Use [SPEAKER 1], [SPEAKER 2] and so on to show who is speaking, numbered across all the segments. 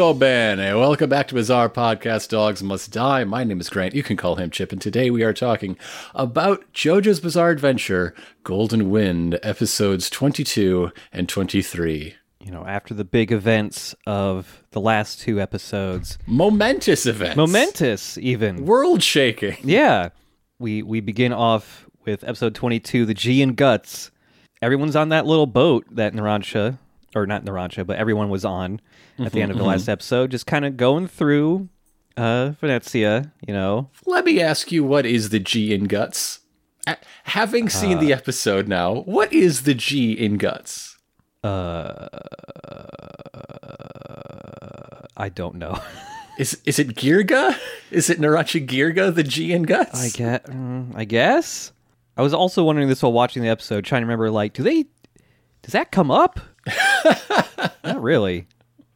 [SPEAKER 1] Molto bene. Welcome back to Bizarre Podcast Dogs Must Die. My name is Grant. You can call him Chip. And today we are talking about JoJo's Bizarre Adventure, Golden Wind, episodes 22 and 23.
[SPEAKER 2] You know, after the big events of the last two episodes,
[SPEAKER 1] Momentous events.
[SPEAKER 2] momentous even.
[SPEAKER 1] World shaking.
[SPEAKER 2] Yeah. We we begin off with episode 22, the G and Guts. Everyone's on that little boat that Narancia, or not Narancia, but everyone was on at the end of the last episode, just kind of going through uh Venezia, you know.
[SPEAKER 1] Let me ask you what is the G in Guts? Having seen the episode now, what is the G in Guts?
[SPEAKER 2] Uh I don't know.
[SPEAKER 1] Is is it Girga? Is it Narachi Girga, the G in Guts?
[SPEAKER 2] I get mm, I guess. I was also wondering this while watching the episode, trying to remember like, do they does that come up? Not really.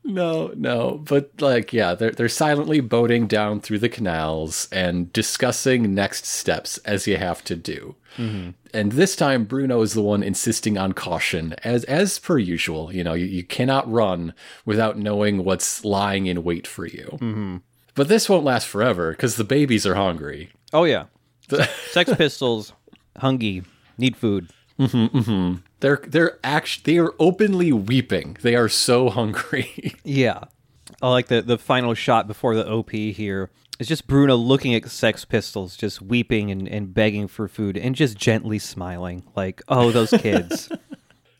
[SPEAKER 1] No, no, but like, yeah, they're they're silently boating down through the canals and discussing next steps as you have to do. Mm-hmm. And this time, Bruno is the one insisting on caution, as as per usual. You know, you, you cannot run without knowing what's lying in wait for you. Mm-hmm. But this won't last forever because the babies are hungry.
[SPEAKER 2] Oh yeah. Sex Pistols, hungry, need food.
[SPEAKER 1] Mm-hmm, They're they're act they are openly weeping. They are so hungry.
[SPEAKER 2] Yeah. I like the the final shot before the OP here. It's just Bruno looking at Sex Pistols, just weeping and, and begging for food and just gently smiling. Like, oh, those kids.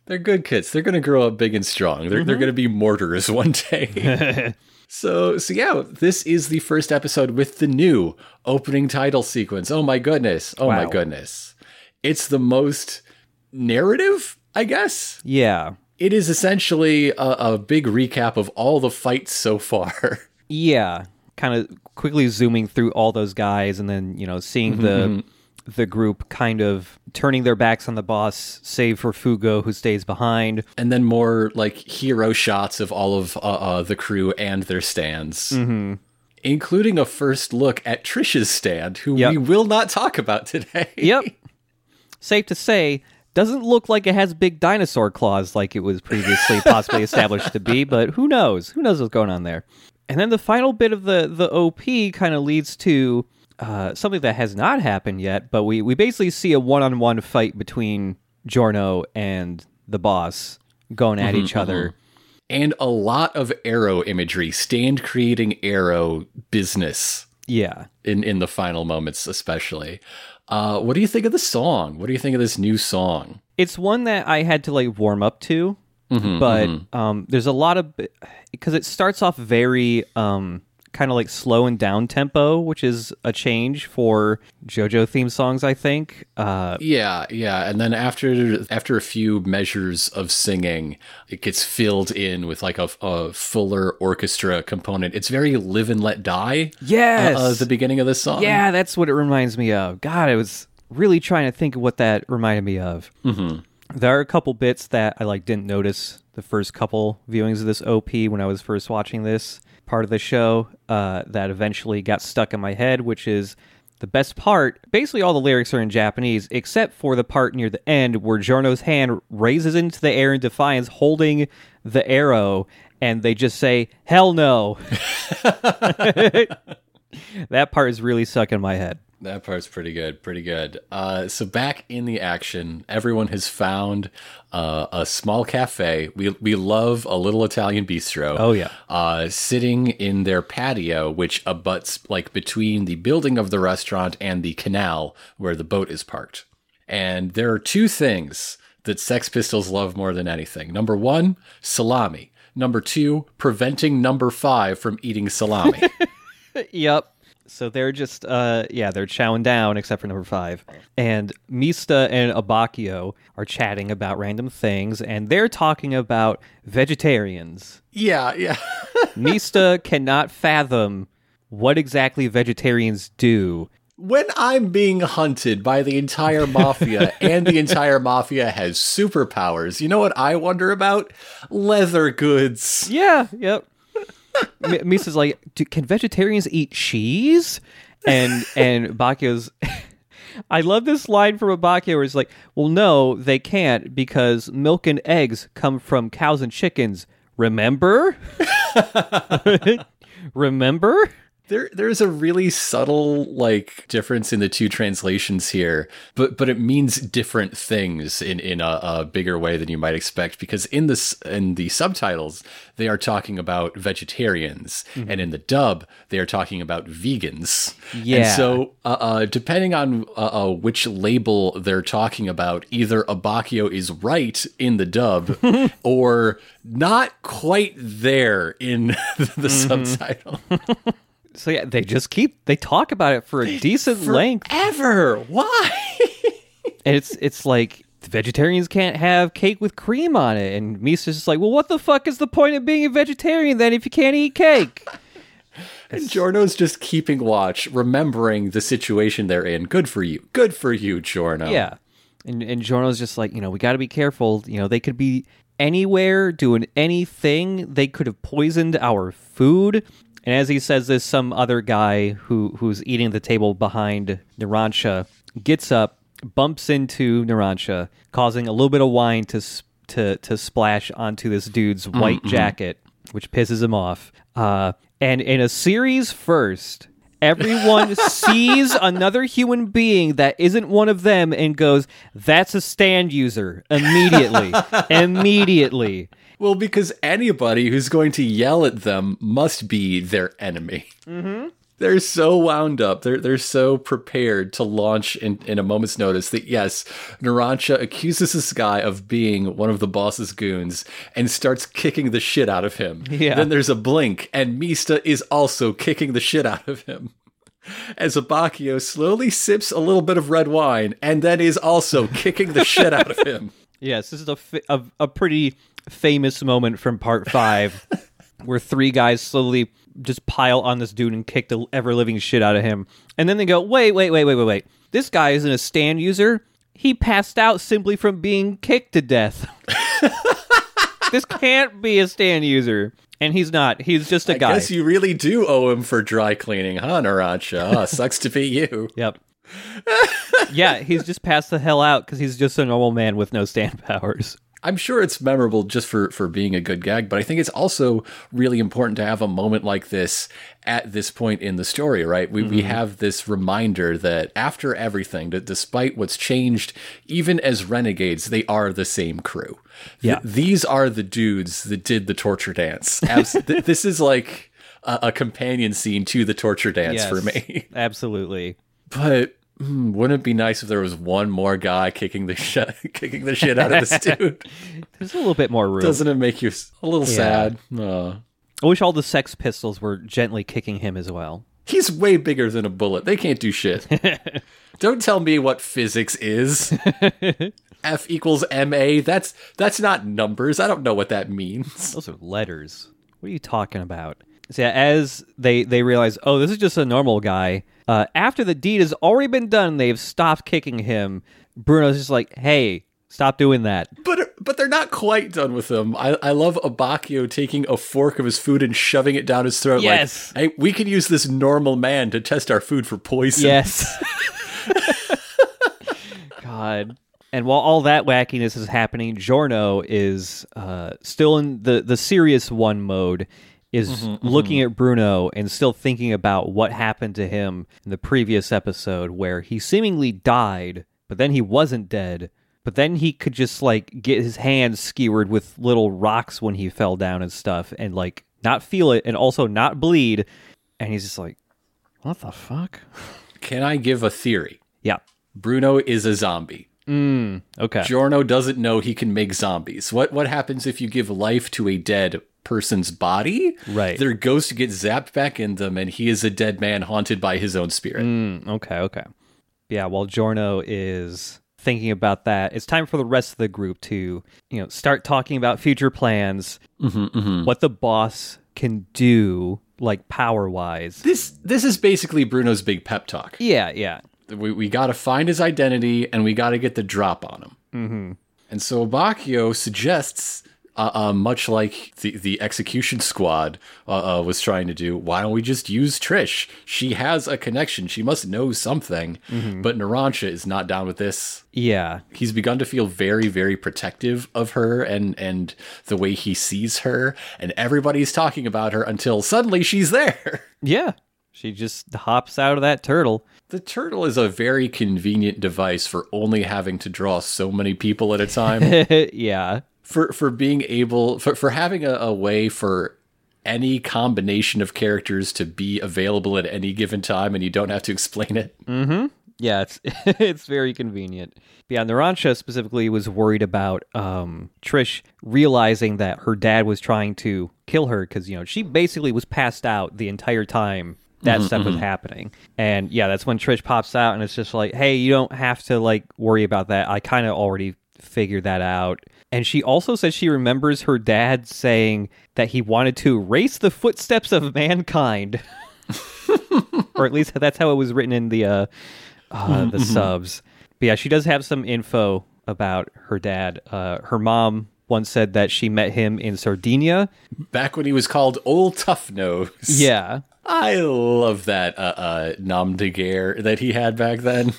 [SPEAKER 1] They're good kids. They're going to grow up big and strong. They're, they're mm-hmm. going to be mortars one day. so, so yeah, this is the first episode with the new opening title sequence. Oh my goodness. Oh my goodness. It's the most narrative, I guess.
[SPEAKER 2] yeah.
[SPEAKER 1] It is essentially a, a big recap of all the fights so far.
[SPEAKER 2] Yeah. Kind of quickly zooming through all those guys and then, you know, seeing the the group kind of turning their backs on the boss, save for Fugo who stays behind.
[SPEAKER 1] and then more like hero shots of all of uh, uh, the crew and their stands. Including a first look at Trish's stand, who
[SPEAKER 2] Yep.
[SPEAKER 1] we will not talk about today.
[SPEAKER 2] Yep. Safe to say, doesn't look like it has big dinosaur claws like it was previously possibly established to be, but who knows? Who knows what's going on there? And then the final bit of the the OP kind of leads to uh, something that has not happened yet, but we we basically see a one on one fight between Giorno and the boss going at each other.
[SPEAKER 1] and a lot of arrow imagery, stand creating arrow business
[SPEAKER 2] Yeah.
[SPEAKER 1] in in the final moments, especially. Uh, what do you think of the song? What do you think of this new song?
[SPEAKER 2] it's one that I had to like warm up to, but um, there's a lot of because it starts off very um, kind of like slow and down tempo, which is a change for JoJo theme songs. I think. Uh,
[SPEAKER 1] Yeah, yeah, and then after after a few measures of singing, it gets filled in with like a, a fuller orchestra component. It's very "Live and Let Die."
[SPEAKER 2] Yes.
[SPEAKER 1] uh, the beginning of this song.
[SPEAKER 2] yeah, that's what it reminds me of. God, I was really trying to think of what that reminded me of. Mm-hmm. There are a couple bits that I like didn't notice the first couple viewings of this OP when I was first watching this part of the show uh, that eventually got stuck in my head, which is the best part. Basically, all the lyrics are in Japanese except for the part near the end where Giorno's hand raises into the air in defiance, holding the arrow, and they just say "Hell no." that part is really stuck in my head.
[SPEAKER 1] That part's pretty good, pretty good. Uh, so back in the action, everyone has found uh, a small cafe. We we love a little Italian bistro.
[SPEAKER 2] Oh, yeah.
[SPEAKER 1] uh, sitting in their patio, which abuts like between the building of the restaurant and the canal where the boat is parked. And there are two things that Sex Pistols love more than anything. Number one, salami. Number two, preventing number five from eating salami.
[SPEAKER 2] Yep. So they're just, uh, yeah, they're chowing down except for number five. And Mista and Abbacchio are chatting about random things, and they're talking about vegetarians.
[SPEAKER 1] yeah, yeah.
[SPEAKER 2] Mista cannot fathom what exactly vegetarians do.
[SPEAKER 1] when I'm being hunted by the entire mafia and the entire mafia has superpowers, you know what I wonder about? Leather goods.
[SPEAKER 2] Yeah, yep. M- Mista's like, "Do- can vegetarians eat cheese? And and Bakio's, I love this line from Bakio where he's like, well, no, they can't because milk and eggs come from cows and chickens, remember? remember?
[SPEAKER 1] There, there's a really subtle like difference in the two translations here, but but it means different things in in a, a bigger way than you might expect. Because in this in the subtitles, they are talking about vegetarians,
[SPEAKER 2] Mm-hmm.
[SPEAKER 1] and in the dub, they are talking about vegans.
[SPEAKER 2] Yeah.
[SPEAKER 1] And so, uh, uh, depending on uh, uh, which label they're talking about, either Abbacchio is right in the dub, or not quite there in the
[SPEAKER 2] Mm-hmm.
[SPEAKER 1] subtitle.
[SPEAKER 2] So yeah, they just keep they talk about it for a decent length.
[SPEAKER 1] Ever? Why?
[SPEAKER 2] And it's it's like the vegetarians can't have cake with cream on it. And Mista's just like, well, what the fuck is the point of being a vegetarian then if you can't eat cake?
[SPEAKER 1] and Giorno's just keeping watch, remembering the situation they're in. Good for you. Good for you, Giorno.
[SPEAKER 2] Yeah. And and Giorno's just like, you know, we got to be careful. You know, they could be anywhere doing anything. They could have poisoned our food. And as he says this, some other guy who who's eating at the table behind Narancia gets up, bumps into Narancia, causing a little bit of wine to to to splash onto this dude's white jacket, which pisses him off. Uh, and in a series first, Everyone sees another human being that isn't one of them and goes, "That's a stand user." Immediately, immediately.
[SPEAKER 1] Well, because anybody who's going to yell at them must be their enemy. Mm-hmm. They're so wound up. They're they're so prepared to launch in, in a moment's notice that yes, Narancia accuses this guy of being one of the boss's goons and starts kicking the shit out of him.
[SPEAKER 2] Yeah.
[SPEAKER 1] Then there's a blink, and Mista is also kicking the shit out of him. As Abbacchio slowly sips a little bit of red wine and then is also kicking the shit out of him.
[SPEAKER 2] Yes, this is a a, a pretty famous moment from part five, where three guys slowly just pile on this dude and kick the ever living shit out of him, and then they go, "Wait, wait, wait, wait, wait, wait! This guy isn't a stand user. He passed out simply from being kicked to death. this can't be a stand user." And he's not. He's just a
[SPEAKER 1] I
[SPEAKER 2] guy.
[SPEAKER 1] guess you really do owe him for dry cleaning, huh, Narancia? Huh, ah, sucks to be you.
[SPEAKER 2] Yep. yeah, he's just passed the hell out because he's just a normal man with no stand powers.
[SPEAKER 1] I'm sure it's memorable just for, for being a good gag, but I think it's also really important to have a moment like this at this point in the story, right? We, we mm-hmm. have this reminder that after everything, that despite what's changed, even as renegades, they are the same crew. Th-
[SPEAKER 2] Yeah.
[SPEAKER 1] these are the dudes that did the torture dance. Abs- th- this is like a, a companion scene to the torture dance for me.
[SPEAKER 2] Absolutely.
[SPEAKER 1] But hmm, wouldn't it be nice if there was one more guy kicking the shit, kicking the shit out of this dude?
[SPEAKER 2] There's a little bit more room.
[SPEAKER 1] Doesn't it make you a little sad? Aw.
[SPEAKER 2] I wish all the Sex Pistols were gently kicking him as well.
[SPEAKER 1] He's way bigger than a bullet. They can't do shit. Don't tell me what physics is. F equals ma. That's that's not numbers. I don't know what that means.
[SPEAKER 2] Those are letters. What are you talking about? So yeah, as they they realize, oh, this is just a normal guy. Uh, after the deed has already been done, they've stopped kicking him. Bruno's just like, hey, stop doing that.
[SPEAKER 1] But but they're not quite done with him. I, I love Abbacchio taking a fork of his food and shoving it down his throat.
[SPEAKER 2] Yes.
[SPEAKER 1] Like, hey, we can use this normal man to test our food for poison.
[SPEAKER 2] Yes. God. And while all that wackiness is happening, Giorno is uh, still in the, the serious one mode, is looking at Bruno and still thinking about what happened to him in the previous episode where he seemingly died, but then he wasn't dead. But then he could just like get his hands skewered with little rocks when he fell down and stuff and like not feel it and also not bleed. And he's just like, what the fuck?
[SPEAKER 1] Can I give a theory?
[SPEAKER 2] Yeah.
[SPEAKER 1] Bruno is a zombie.
[SPEAKER 2] Mm, okay.
[SPEAKER 1] Giorno doesn't know he can make zombies. What what happens if you give life to a dead person's body?
[SPEAKER 2] Right.
[SPEAKER 1] Their ghost gets zapped back in them and he is a dead man haunted by his own spirit.
[SPEAKER 2] Mm, okay, okay. Yeah, while Giorno is thinking about that, it's time for the rest of the group to, you know, start talking about future plans, what the boss can do, like power wise.
[SPEAKER 1] This this is basically Bruno's big pep talk.
[SPEAKER 2] Yeah, yeah.
[SPEAKER 1] We we got to find his identity and we got to get the drop on him. Mm-hmm. And so Abbacchio suggests uh, uh, much like the, the execution squad uh, uh, was trying to do, why don't we just use Trish? She has a connection. She must know something. But Narancia is not down with this.
[SPEAKER 2] Yeah.
[SPEAKER 1] He's begun to feel very, very protective of her and, and the way he sees her. And everybody's talking about her until suddenly she's there.
[SPEAKER 2] Yeah. She just hops out of that turtle.
[SPEAKER 1] The turtle is a very convenient device for only having to draw so many people at a time.
[SPEAKER 2] yeah.
[SPEAKER 1] For for being able for, for having a, a way for any combination of characters to be available at any given time and you don't have to explain it. Mm-hmm.
[SPEAKER 2] Yeah, it's it's very convenient. But yeah, Narancia specifically was worried about um, Trish realizing that her dad was trying to kill her because you know she basically was passed out the entire time that stuff was happening. And yeah, that's when Trish pops out and it's just like, hey, you don't have to like worry about that. I kind of already figured that out. And she also says she remembers her dad saying that he wanted to erase the footsteps of mankind. or at least that's how it was written in the uh, uh, the subs. But yeah, she does have some info about her dad. Uh, her mom once said that she met him in Sardinia.
[SPEAKER 1] Back when he was called Old Tough Nose.
[SPEAKER 2] Yeah.
[SPEAKER 1] I love that uh, uh, nom de guerre that he had back then.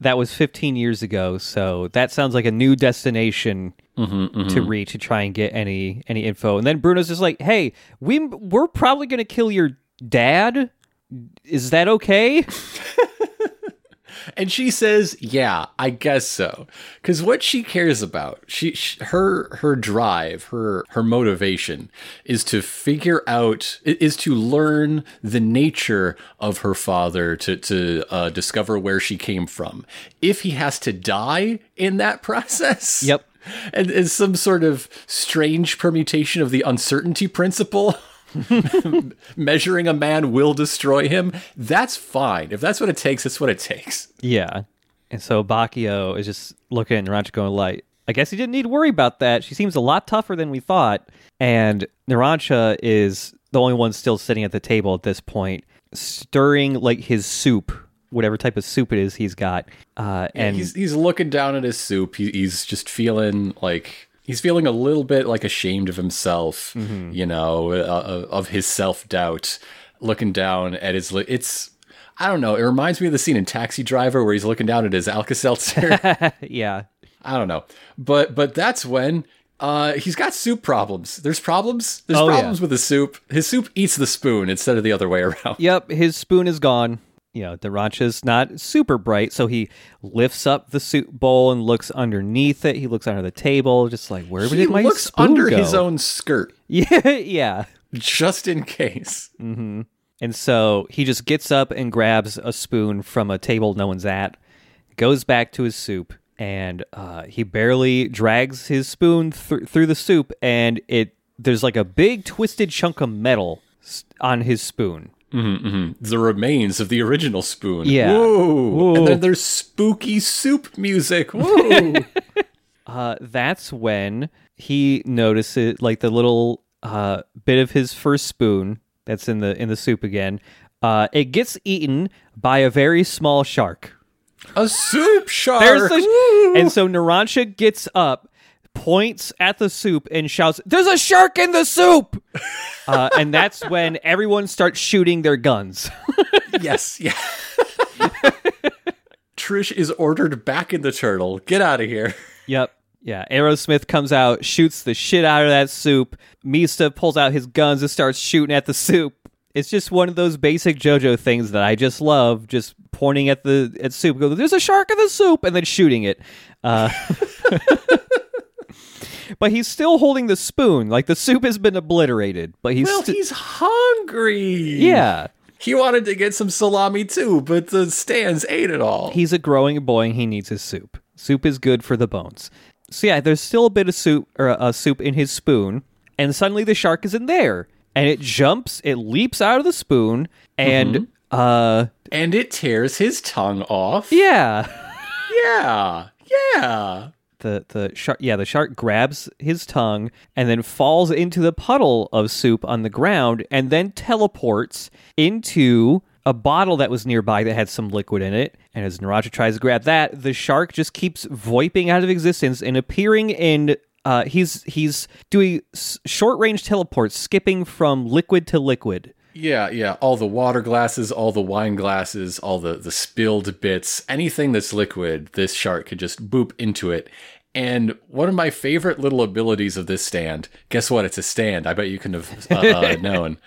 [SPEAKER 2] That was 15 years ago, so that sounds like a new destination mm-hmm, mm-hmm. to reach to try and get any any info. And then Bruno's just like, "Hey, we we're probably going to kill your dad. Is that okay?"
[SPEAKER 1] And she says, "Yeah, I guess so." Cuz what she cares about, she, sh her her drive, her her motivation is to figure out is to learn the nature of her father to to uh, discover where she came from. If he has to die in that process.
[SPEAKER 2] Yep.
[SPEAKER 1] And is some sort of strange permutation of the uncertainty principle. Measuring a man will destroy him. That's fine. If that's what it takes, that's what it takes.
[SPEAKER 2] Yeah. And so Bacchio is just looking at Narancia going like, I guess he didn't need to worry about that. She seems a lot tougher than we thought. And Narancia is the only one still sitting at the table at this point, stirring like his soup, whatever type of soup it is he's got. Uh, and
[SPEAKER 1] he's he's looking down at his soup. He, he's just feeling like he's feeling a little bit like ashamed of himself, you know, uh, of his self doubt. Looking down at his, li- it's I don't know. It reminds me of the scene in Taxi Driver where he's looking down at his Alka Seltzer.
[SPEAKER 2] yeah.
[SPEAKER 1] I don't know, but but that's when. Uh, he's got soup problems. There's problems. There's
[SPEAKER 2] Oh, yeah.
[SPEAKER 1] problems with his soup. His soup eats the spoon instead of the other way around.
[SPEAKER 2] Yep, his spoon is gone. You know, Narancia's not super bright, so he lifts up the soup bowl and looks underneath it. He looks under the table, just like, where would
[SPEAKER 1] He
[SPEAKER 2] did my
[SPEAKER 1] looks
[SPEAKER 2] spoon
[SPEAKER 1] under
[SPEAKER 2] go?
[SPEAKER 1] his own skirt
[SPEAKER 2] Yeah, yeah.
[SPEAKER 1] just in case.
[SPEAKER 2] And so he just gets up and grabs a spoon from a table no one's at, goes back to his soup, and uh, he barely drags his spoon thr through the soup, and it there's like a big twisted chunk of metal on his spoon.
[SPEAKER 1] The remains of the original spoon.
[SPEAKER 2] Yeah.
[SPEAKER 1] Whoa.
[SPEAKER 2] Whoa.
[SPEAKER 1] And then there's spooky soup music. Whoa.
[SPEAKER 2] Uh, that's when he notices like the little uh, bit of his first spoon that's in the in the soup again. Uh, it gets eaten by a very small shark.
[SPEAKER 1] a soup shark.
[SPEAKER 2] And so Narancia gets up, points at the soup, and shouts, "There's a shark in the soup!" uh, and that's when everyone starts shooting their guns.
[SPEAKER 1] yes, yeah. Trish is ordered back in the turtle. Get out of here.
[SPEAKER 2] yep. Yeah, Aerosmith comes out, shoots the shit out of that soup. Mista pulls out his guns and starts shooting at the soup. It's just one of those basic JoJo things that I just love. Just pointing at the at soup, go, "There's a shark in the soup," and then shooting it. Uh, but he's still holding the spoon. Like the soup has been obliterated, but he's
[SPEAKER 1] Well,
[SPEAKER 2] sti-
[SPEAKER 1] he's hungry.
[SPEAKER 2] yeah.
[SPEAKER 1] He wanted to get some salami too, but the stands ate it all.
[SPEAKER 2] He's a growing boy and he needs his soup. Soup is good for the bones. So yeah, there's still a bit of soup or uh, soup in his spoon, and suddenly the shark is in there, and it jumps, it leaps out of the spoon, and uh,
[SPEAKER 1] and it tears his tongue off.
[SPEAKER 2] yeah,
[SPEAKER 1] Yeah. Yeah.
[SPEAKER 2] The the shark, yeah, the shark grabs his tongue and then falls into the puddle of soup on the ground, and then teleports into a bottle that was nearby that had some liquid in it. And as Narancia tries to grab that, the shark just keeps voiping out of existence and appearing in uh, he's he's doing short range teleports, skipping from liquid to liquid.
[SPEAKER 1] Yeah, yeah. All the water glasses, all the wine glasses, all the, the spilled bits, anything that's liquid, this shark could just boop into it. And one of my favorite little abilities of this stand, guess what? It's a stand. I bet you couldn't have uh, uh, known.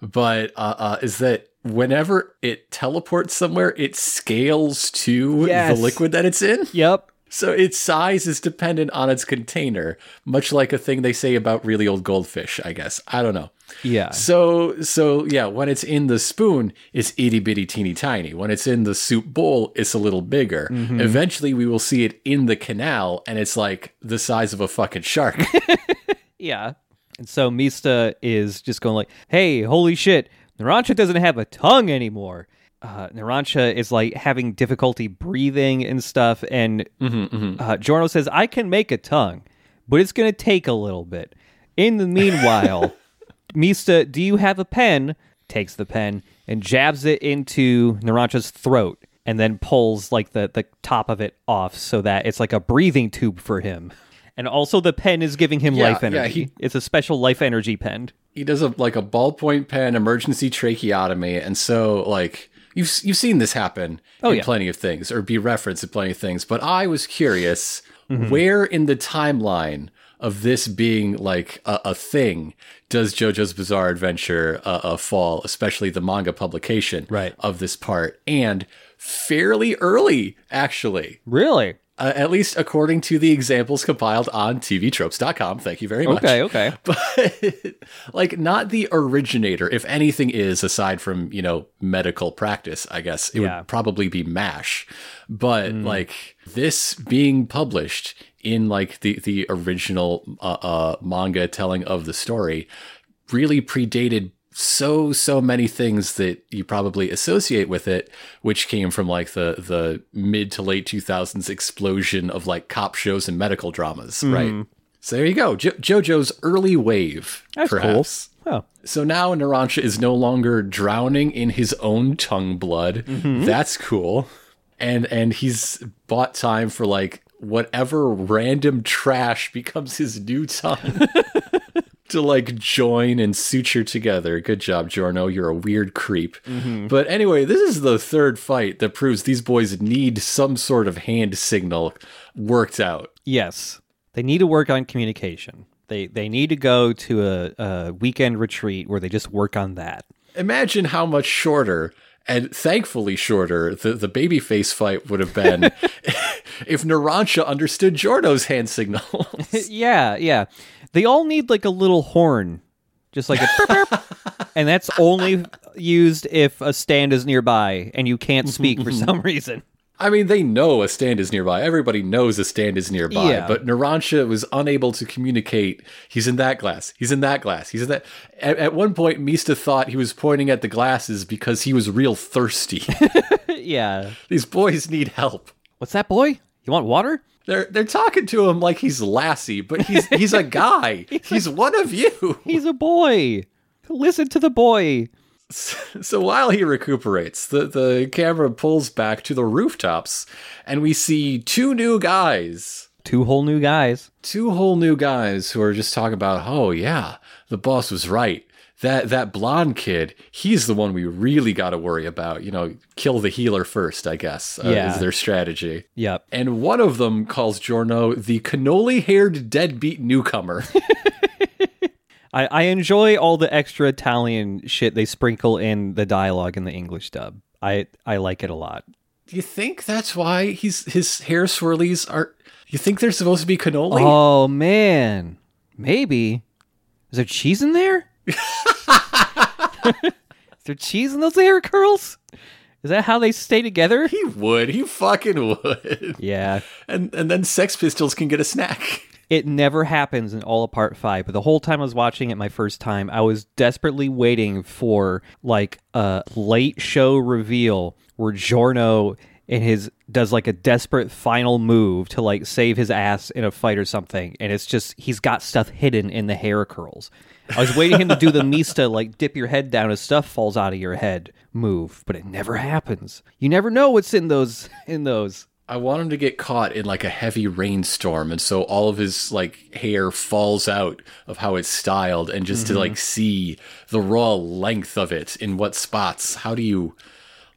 [SPEAKER 1] But uh, uh, is that whenever it teleports somewhere, it scales to
[SPEAKER 2] Yes.
[SPEAKER 1] the liquid that it's in?
[SPEAKER 2] Yep.
[SPEAKER 1] So its size is dependent on its container, much like a thing they say about really old goldfish, I guess. I don't know.
[SPEAKER 2] Yeah.
[SPEAKER 1] So so yeah, when it's in the spoon, it's itty bitty teeny tiny. When it's in the soup bowl, it's a little bigger. Mm-hmm. Eventually we will see it in the canal and it's like the size of a fucking shark.
[SPEAKER 2] Yeah. And so Mista is just going like, "Hey, holy shit, Narancia doesn't have a tongue anymore." Uh, Narancia is like having difficulty breathing and stuff, and Uh, Giorno says, "I can make a tongue, but it's going to take a little bit." In the meanwhile, Mista, do you have a pen? Takes the pen and jabs it into Narancia's throat, and then pulls like the the top of it off so that it's like a breathing tube for him. And also, the pen is giving him
[SPEAKER 1] Yeah,
[SPEAKER 2] life
[SPEAKER 1] yeah,
[SPEAKER 2] energy.
[SPEAKER 1] he-
[SPEAKER 2] it's a special life energy pen.
[SPEAKER 1] he does a like a ballpoint pen emergency tracheotomy and so like you've you've seen this happen
[SPEAKER 2] Oh,
[SPEAKER 1] in
[SPEAKER 2] yeah.
[SPEAKER 1] plenty of things or be referenced in plenty of things but i was curious
[SPEAKER 2] Mm-hmm.
[SPEAKER 1] where in the timeline of this being like a, a thing does jojo's bizarre adventure uh, uh, fall especially the manga publication
[SPEAKER 2] Right.
[SPEAKER 1] of this part and fairly early actually
[SPEAKER 2] Really?
[SPEAKER 1] Uh, at least according to the examples compiled on tvtropes.com thank you very much
[SPEAKER 2] Okay. Okay.
[SPEAKER 1] but like not the originator if anything is aside from you know medical practice i guess it
[SPEAKER 2] Yeah.
[SPEAKER 1] would probably be mash but like this being published in like the the original uh, uh manga telling of the story really predated so so many things that you probably associate with it which came from like the the mid to late 2000s explosion of like cop shows and medical dramas hmm. right so there you go jo- jojo's early wave
[SPEAKER 2] That's
[SPEAKER 1] perhaps
[SPEAKER 2] cool. Oh,
[SPEAKER 1] so now Narancia is no longer drowning in his own tongue blood. Mm-hmm. That's cool. And and he's bought time for like whatever random trash becomes his new tongue. to like join and suture together. Good job, Giorno. You're a weird creep. Mm-hmm. But anyway, this is the third fight that proves these boys need some sort of hand signal worked out.
[SPEAKER 2] yes. They need to work on communication. They they need to go to a, a weekend retreat where they just work on that.
[SPEAKER 1] imagine how much shorter and thankfully shorter the, the babyface fight would have been if Narancia understood Giorno's hand signals.
[SPEAKER 2] yeah, yeah. They all need like a little horn, just like a burp, burp. and that's only used if a stand is nearby and you can't speak for some reason.
[SPEAKER 1] I mean, they know a stand is nearby. Everybody knows a stand is nearby.
[SPEAKER 2] Yeah.
[SPEAKER 1] But Narancia was unable to communicate. He's in that glass. He's in that glass. He's in that. At, at one point, Mista thought he was pointing at the glasses because he was real thirsty.
[SPEAKER 2] yeah.
[SPEAKER 1] These boys need help.
[SPEAKER 2] What's that, boy? You want water?
[SPEAKER 1] They're they're talking to him like he's Lassie, but he's he's a guy. he's one of you.
[SPEAKER 2] He's a boy. Listen to the boy.
[SPEAKER 1] So while he recuperates, the, the camera pulls back to the rooftops and we see two new guys.
[SPEAKER 2] Two whole new guys.
[SPEAKER 1] Two whole new guys who are just talking about, oh yeah, the boss was right. That that blonde kid, he's the one we really got to worry about. You know, kill the healer first, I guess, uh,
[SPEAKER 2] Yeah.
[SPEAKER 1] is their strategy.
[SPEAKER 2] Yep.
[SPEAKER 1] And one of them calls Giorno the cannoli haired deadbeat newcomer.
[SPEAKER 2] I, I enjoy all the extra Italian shit they sprinkle in the dialogue in the English dub. I I like it a lot.
[SPEAKER 1] Do you think that's why he's his hair swirlies are? You think they're supposed to be cannoli?
[SPEAKER 2] Oh man, maybe is there cheese in there? is there cheese in those hair curls? Is that how they stay together?
[SPEAKER 1] He would. He fucking would.
[SPEAKER 2] Yeah.
[SPEAKER 1] And and then Sex Pistols can get a snack.
[SPEAKER 2] It never happens in all of part five, but the whole time I was watching it my first time, I was desperately waiting for like a late show reveal where Giorno and his does like a desperate final move to like save his ass in a fight or something, and it's just he's got stuff hidden in the hair curls. I was waiting him to do the Mista like dip your head down as stuff falls out of your head move, but it never happens. You never know what's in those in those.
[SPEAKER 1] I want him to get caught in like a heavy rainstorm, and so all of his like hair falls out of how it's styled, and just to like mm-hmm. see the raw length of it in what spots. How do you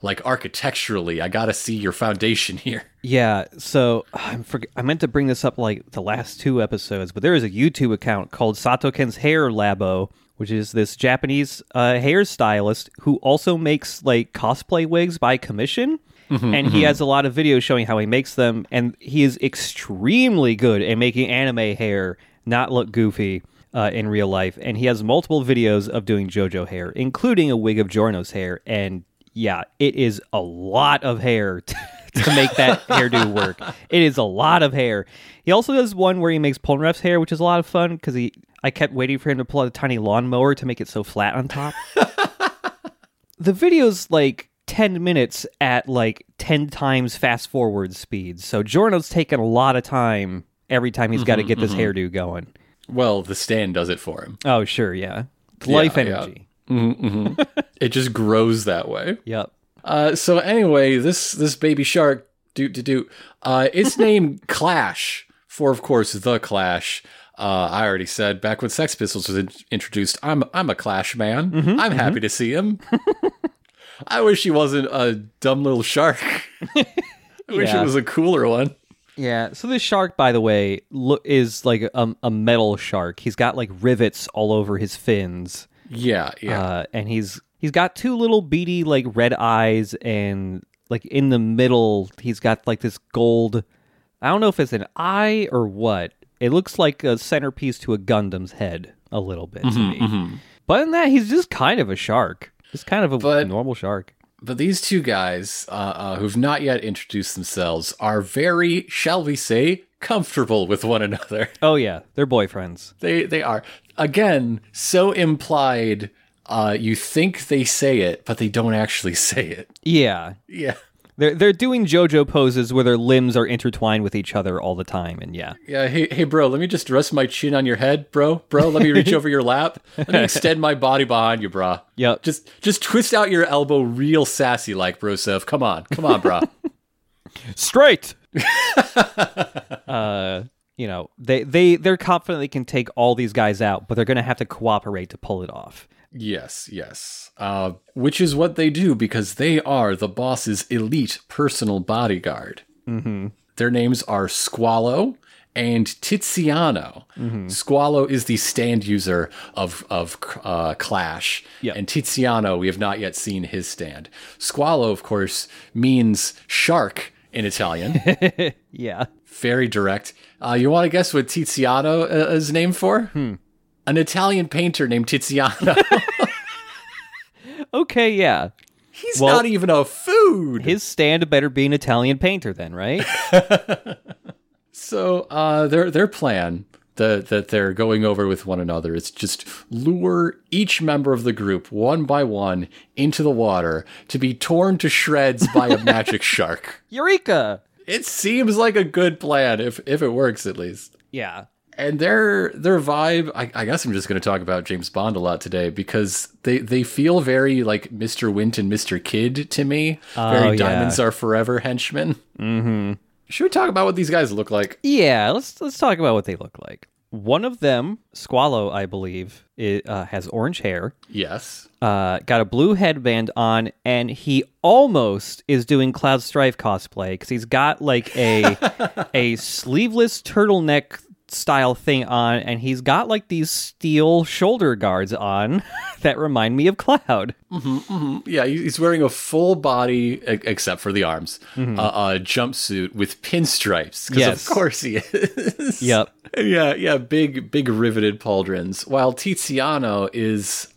[SPEAKER 1] like architecturally? I gotta see your foundation here.
[SPEAKER 2] Yeah, so I'm forg I meant to bring this up like the last two episodes, but there is a YouTube account called Satoken's Hair Labo, which is this Japanese uh, hairstylist who also makes like cosplay wigs by commission. and he has a lot of videos showing how he makes them, and he is extremely good at making anime hair not look goofy uh, in real life. And he has multiple videos of doing JoJo hair, including a wig of Giorno's hair. And yeah, it is a lot of hair to, to make that hairdo work. It is a lot of hair. He also does one where he makes Polnareff's hair, which is a lot of fun because he. I kept waiting for him to pull out a tiny lawnmower to make it so flat on top. the video's like 10 minutes at like 10 times fast forward speed. So Giorno's taking a lot of time every time he's got to mm-hmm, get this mm-hmm. hairdo going.
[SPEAKER 1] Well, the stand does it for him.
[SPEAKER 2] Oh, sure, yeah. it's Life
[SPEAKER 1] yeah.
[SPEAKER 2] Energy.
[SPEAKER 1] It just grows that way.
[SPEAKER 2] Yep.
[SPEAKER 1] Uh, so anyway, this this baby shark, do do do, uh, it's named Clash for, of course, the Clash. Uh, I already said back when Sex Pistols was in- introduced, I'm I'm a Clash man. I'm happy to see him. I wish he wasn't a dumb little shark. I wish
[SPEAKER 2] Yeah.
[SPEAKER 1] it was a cooler one.
[SPEAKER 2] Yeah. So this shark, by the way, lo- is like a, a metal shark. He's got like rivets all over his fins,
[SPEAKER 1] Yeah, yeah.
[SPEAKER 2] uh, and he's he's got two little beady like red eyes, and like in the middle, he's got like this gold. I don't know if it's an eye or what. It looks like a centerpiece to a Gundam's head a little bit to me. But in that, he's just kind of a shark. Just kind of a
[SPEAKER 1] But-
[SPEAKER 2] normal shark.
[SPEAKER 1] But these two guys, uh, uh, who've not yet introduced themselves, are very, shall we say, comfortable with one another.
[SPEAKER 2] Oh yeah, they're boyfriends.
[SPEAKER 1] They they are again so implied. Uh, you think they say it, but they don't actually say it.
[SPEAKER 2] Yeah,
[SPEAKER 1] Yeah,
[SPEAKER 2] They're they're doing JoJo poses where their limbs are intertwined with each other all the time, and yeah,
[SPEAKER 1] yeah. Hey, hey, bro. Let me just rest my chin on your head, bro. Bro, let me reach over your lap. Let me extend my body behind you, bro.
[SPEAKER 2] Yep.
[SPEAKER 1] Just just twist out your elbow, real sassy like, bro. Sev. Come on, come on, bro.
[SPEAKER 2] straight. uh, you know, they they they're confident they can take all these guys out, but they're going to have to cooperate to pull it off.
[SPEAKER 1] Yes, yes. Uh, which is what they do because they are the boss's elite personal bodyguard. Mm-hmm. Their names are Squalo and Tiziano. Squalo is the stand user of of uh, Clash,
[SPEAKER 2] Yeah.
[SPEAKER 1] and Tiziano we have not yet seen his stand. Squalo, of course, means shark in Italian.
[SPEAKER 2] Yeah.
[SPEAKER 1] Very direct. Uh, you want to guess what Tiziano uh, is named for? An Italian painter named Tiziano.
[SPEAKER 2] Okay, yeah.
[SPEAKER 1] He's
[SPEAKER 2] Well-
[SPEAKER 1] not even a food.
[SPEAKER 2] His stand better be an Italian painter then, right?
[SPEAKER 1] So uh, their their plan that that they're going over with one another It's just lure each member of the group one by one into the water to be torn to shreds by a magic shark.
[SPEAKER 2] Eureka!
[SPEAKER 1] It seems like a good plan if if it works at least.
[SPEAKER 2] Yeah.
[SPEAKER 1] And their their vibe, I, I guess I'm just going to talk about James Bond a lot today because they they feel very like Mr. Wint and Mr. Kidd to me. very
[SPEAKER 2] Oh, yeah.
[SPEAKER 1] diamonds are forever henchmen. Mm-hmm. Should we talk about what these guys look like?
[SPEAKER 2] Yeah, let's let's talk about what they look like. One of them, Squalo, I believe, it, uh, has orange hair.
[SPEAKER 1] Yes.
[SPEAKER 2] uh, got a blue headband on, and he almost is doing Cloud Strife cosplay because he's got like a a sleeveless turtleneck style thing on, and he's got like these steel shoulder guards on that remind me of Cloud.
[SPEAKER 1] Yeah, he's wearing a full body, except for the arms, uh, uh, jumpsuit with pinstripes. Because
[SPEAKER 2] Mm-hmm. Yes.
[SPEAKER 1] of course he is.
[SPEAKER 2] Yep.
[SPEAKER 1] Yeah, yeah, big, big riveted pauldrons. While Tiziano is,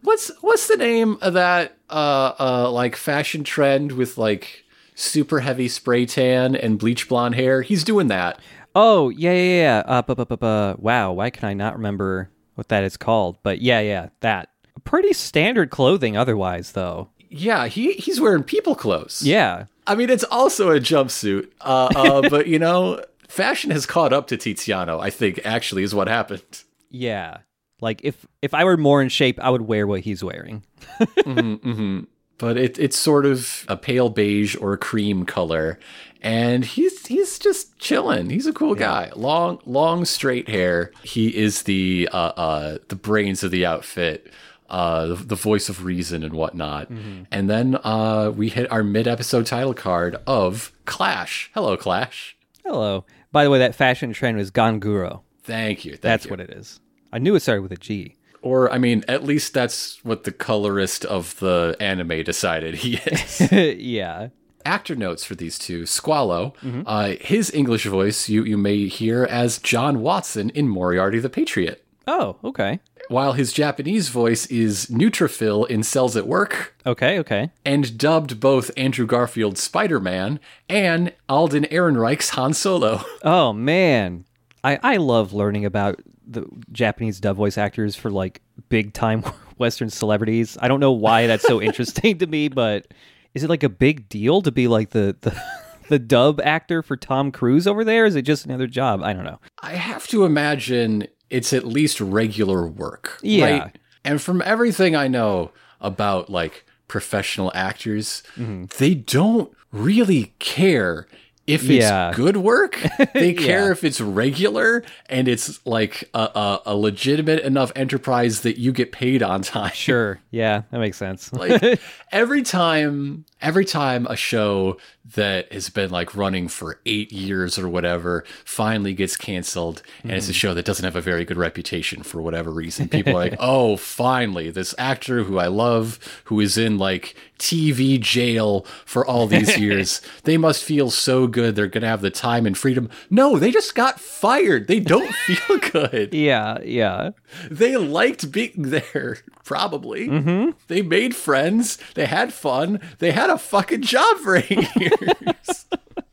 [SPEAKER 1] what's what's the name of that uh, uh, like fashion trend with like super heavy spray tan and bleach blonde hair? He's doing that.
[SPEAKER 2] Oh yeah yeah yeah. Uh, bu- bu- bu- bu- wow, why can I not remember what that is called? But yeah yeah that. Pretty standard clothing otherwise though.
[SPEAKER 1] Yeah, he he's wearing people clothes.
[SPEAKER 2] Yeah.
[SPEAKER 1] I mean, it's also a jumpsuit, uh, uh, but you know, fashion has caught up to Tiziano. I think actually is what happened.
[SPEAKER 2] Yeah. Like if if I were more in shape, I would wear what he's wearing.
[SPEAKER 1] but it, it's sort of a pale beige or cream color. And he's he's just chilling. He's a cool guy. Long long straight hair. He is the uh, uh, the brains of the outfit. Uh, the, the voice of reason and whatnot. And then uh, we hit our mid episode title card of Clash. Hello, Clash.
[SPEAKER 2] Hello. By the way, that fashion trend was Ganguro.
[SPEAKER 1] Thank you. Thank
[SPEAKER 2] That's
[SPEAKER 1] you.
[SPEAKER 2] what it is. I knew it started with a G.
[SPEAKER 1] Or, I mean, at least that's what the colorist of the anime decided he is.
[SPEAKER 2] yeah.
[SPEAKER 1] Actor notes for these two Squalo, uh, his English voice you, you may hear as John Watson in Moriarty the Patriot,
[SPEAKER 2] Oh, okay.
[SPEAKER 1] while his Japanese voice is Neutrophil in Cells at Work,
[SPEAKER 2] Okay, okay.
[SPEAKER 1] and dubbed both Andrew Garfield's Spider Man and Alden Ehrenreich's Han Solo.
[SPEAKER 2] Oh man, I I love learning about the Japanese dub voice actors for like big time Western celebrities. I don't know why that's so interesting to me, but is it like a big deal to be like the the the dub actor for Tom Cruise over there? Is it just another job? I don't know.
[SPEAKER 1] I have to imagine it's at least regular work.
[SPEAKER 2] Yeah.
[SPEAKER 1] Right? And from everything I know about like professional actors,
[SPEAKER 2] Mm-hmm.
[SPEAKER 1] they don't really care if it's
[SPEAKER 2] Yeah.
[SPEAKER 1] good work. They care
[SPEAKER 2] Yeah.
[SPEAKER 1] if it's regular and it's like a, a, a legitimate enough enterprise that you get paid on time.
[SPEAKER 2] Sure, yeah, that makes sense.
[SPEAKER 1] like every time every time a show that has been like running for eight years or whatever finally gets canceled and it's a show that doesn't have a very good reputation for whatever reason people are like oh finally this actor who i love who is in like tv jail for all these years they must feel so good they're gonna have the time and freedom no they just got fired they don't feel good
[SPEAKER 2] yeah, yeah.
[SPEAKER 1] they liked being there, probably. Mm-hmm. They made friends. They had fun. They had a fucking job for eight years.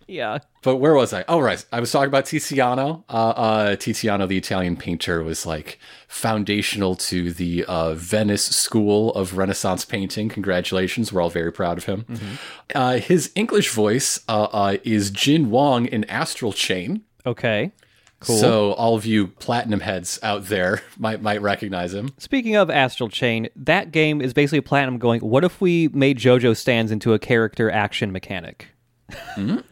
[SPEAKER 2] Yeah.
[SPEAKER 1] but where was I? Oh, right. I was talking about Tiziano. Uh, uh, Tiziano, the Italian painter, was like foundational to the uh, Venice School of Renaissance painting. Congratulations. We're all very proud of him. Uh, his English voice uh, uh, is Jin Wong in Astral Chain.
[SPEAKER 2] Okay. Cool.
[SPEAKER 1] So all of you platinum heads out there might might recognize him.
[SPEAKER 2] Speaking of Astral Chain, that game is basically Platinum going, what if we made JoJo stands into a character action mechanic? and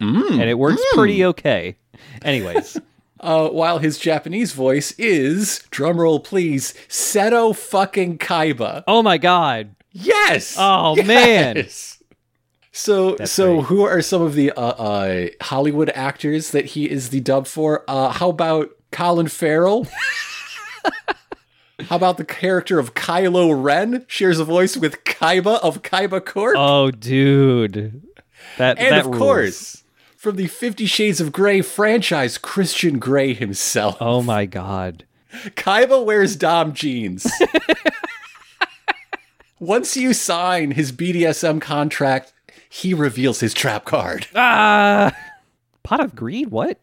[SPEAKER 2] it works pretty okay. Anyways,
[SPEAKER 1] Uh, while his Japanese voice is, drumroll please, Seto fucking Kaiba.
[SPEAKER 2] oh my god.
[SPEAKER 1] Yes.
[SPEAKER 2] Oh, man.
[SPEAKER 1] So, so
[SPEAKER 2] great.
[SPEAKER 1] who are some of the uh, uh, Hollywood actors that he is the dub for? Uh, how about Colin Farrell? how about the character of Kylo Ren shares a voice with Kaiba of Kaiba Corp?
[SPEAKER 2] Oh dude. That
[SPEAKER 1] and
[SPEAKER 2] that
[SPEAKER 1] of
[SPEAKER 2] rules.
[SPEAKER 1] course, from the Fifty Shades of Grey franchise, Christian Grey himself.
[SPEAKER 2] Oh my god.
[SPEAKER 1] Kaiba wears Dom jeans. Once you sign his BDSM contract, he reveals his trap card.
[SPEAKER 2] Ah Pot of Greed, what?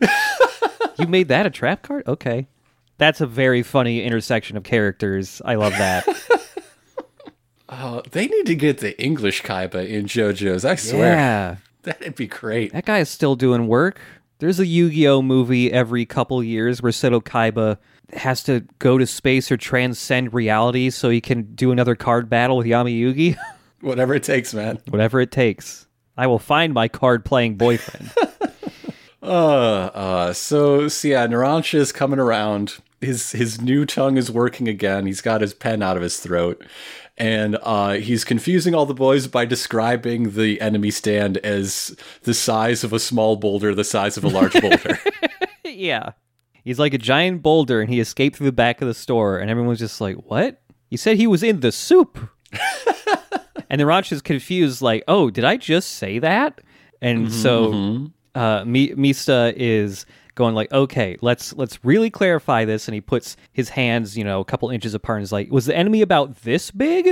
[SPEAKER 2] you made that a trap card? Okay. That's a very funny intersection of characters. I love that.
[SPEAKER 1] oh, they need to get the English Kaiba in JoJo's. I swear.
[SPEAKER 2] yeah.
[SPEAKER 1] That'd be great.
[SPEAKER 2] That guy is still doing work. There's a Yu-Gi-Oh movie every couple years where Seto Kaiba has to go to space or transcend reality so he can do another card battle with Yami Yugi.
[SPEAKER 1] Whatever it takes, man.
[SPEAKER 2] Whatever it takes. I will find my card playing boyfriend.
[SPEAKER 1] Uh, uh, so, so yeah, Narancia is coming around. His his new tongue is working again. He's got his pen out of his throat, and uh, he's confusing all the boys by describing the enemy stand as the size of a small boulder, the size of a large boulder.
[SPEAKER 2] yeah. He's like a giant boulder and he escaped through the back of the store and everyone's just like, "What? You said he was in the soup." And the Ranch is confused like, "Oh, did I just say that?" And so uh Mi- Mista is going like, "Okay, let's let's really clarify this." And he puts his hands, you know, a couple inches apart and is like, "Was the enemy about this big?"